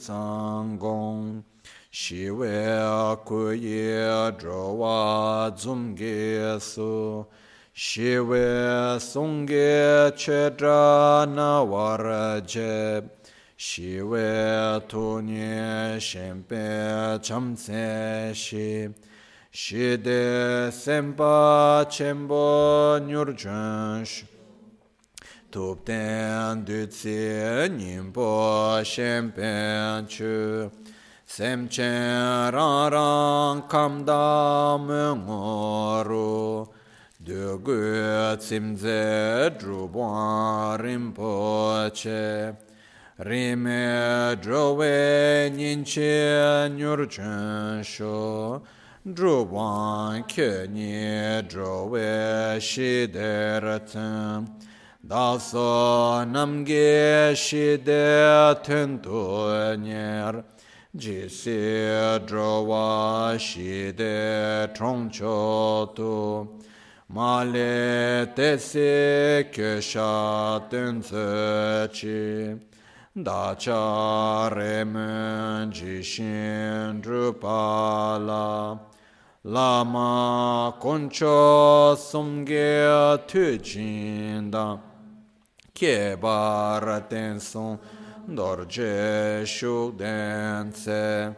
Speaker 2: She will kuye drowa dzumge su. She will sunge chedra na. She will tunye shempe chamse she. She de sempa chembo nyurjansh. Tupten dutsi nyimpo shempe chu. Semchen rang rang kamda mungoru Dugu tsimze drubwa rinpoche Rime drowe nyinche nyurchansho drupang kye nye druwe shide ratsum daso namge shide tentu nyer jisi druwa shide trongcho tu male tesi kye sha tense chi dacha remen jishin drupala lama concho sumge tu jinda ke bar ten son dorje shu den se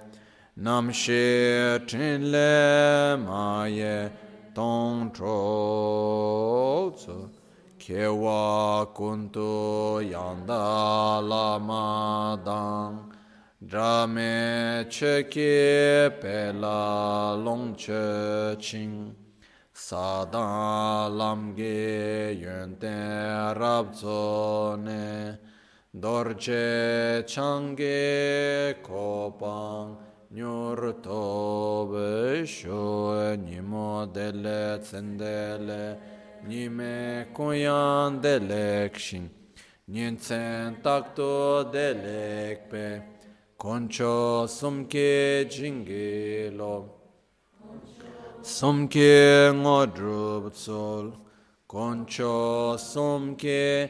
Speaker 1: nam she chin le ma ye tong tro tso ke wa kun tu yang da la ma dang dra me che ke pe la long che ching sa da lam ge yuen te rab ne dorje change ko pang nyur to be sho ni mo dele tsendele ni me koyan dele kshin nyen tsen tak to dele pe koncho sumke jingi lo sumke ngodrub tsol koncho sumke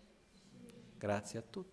Speaker 1: Grazie a tutti.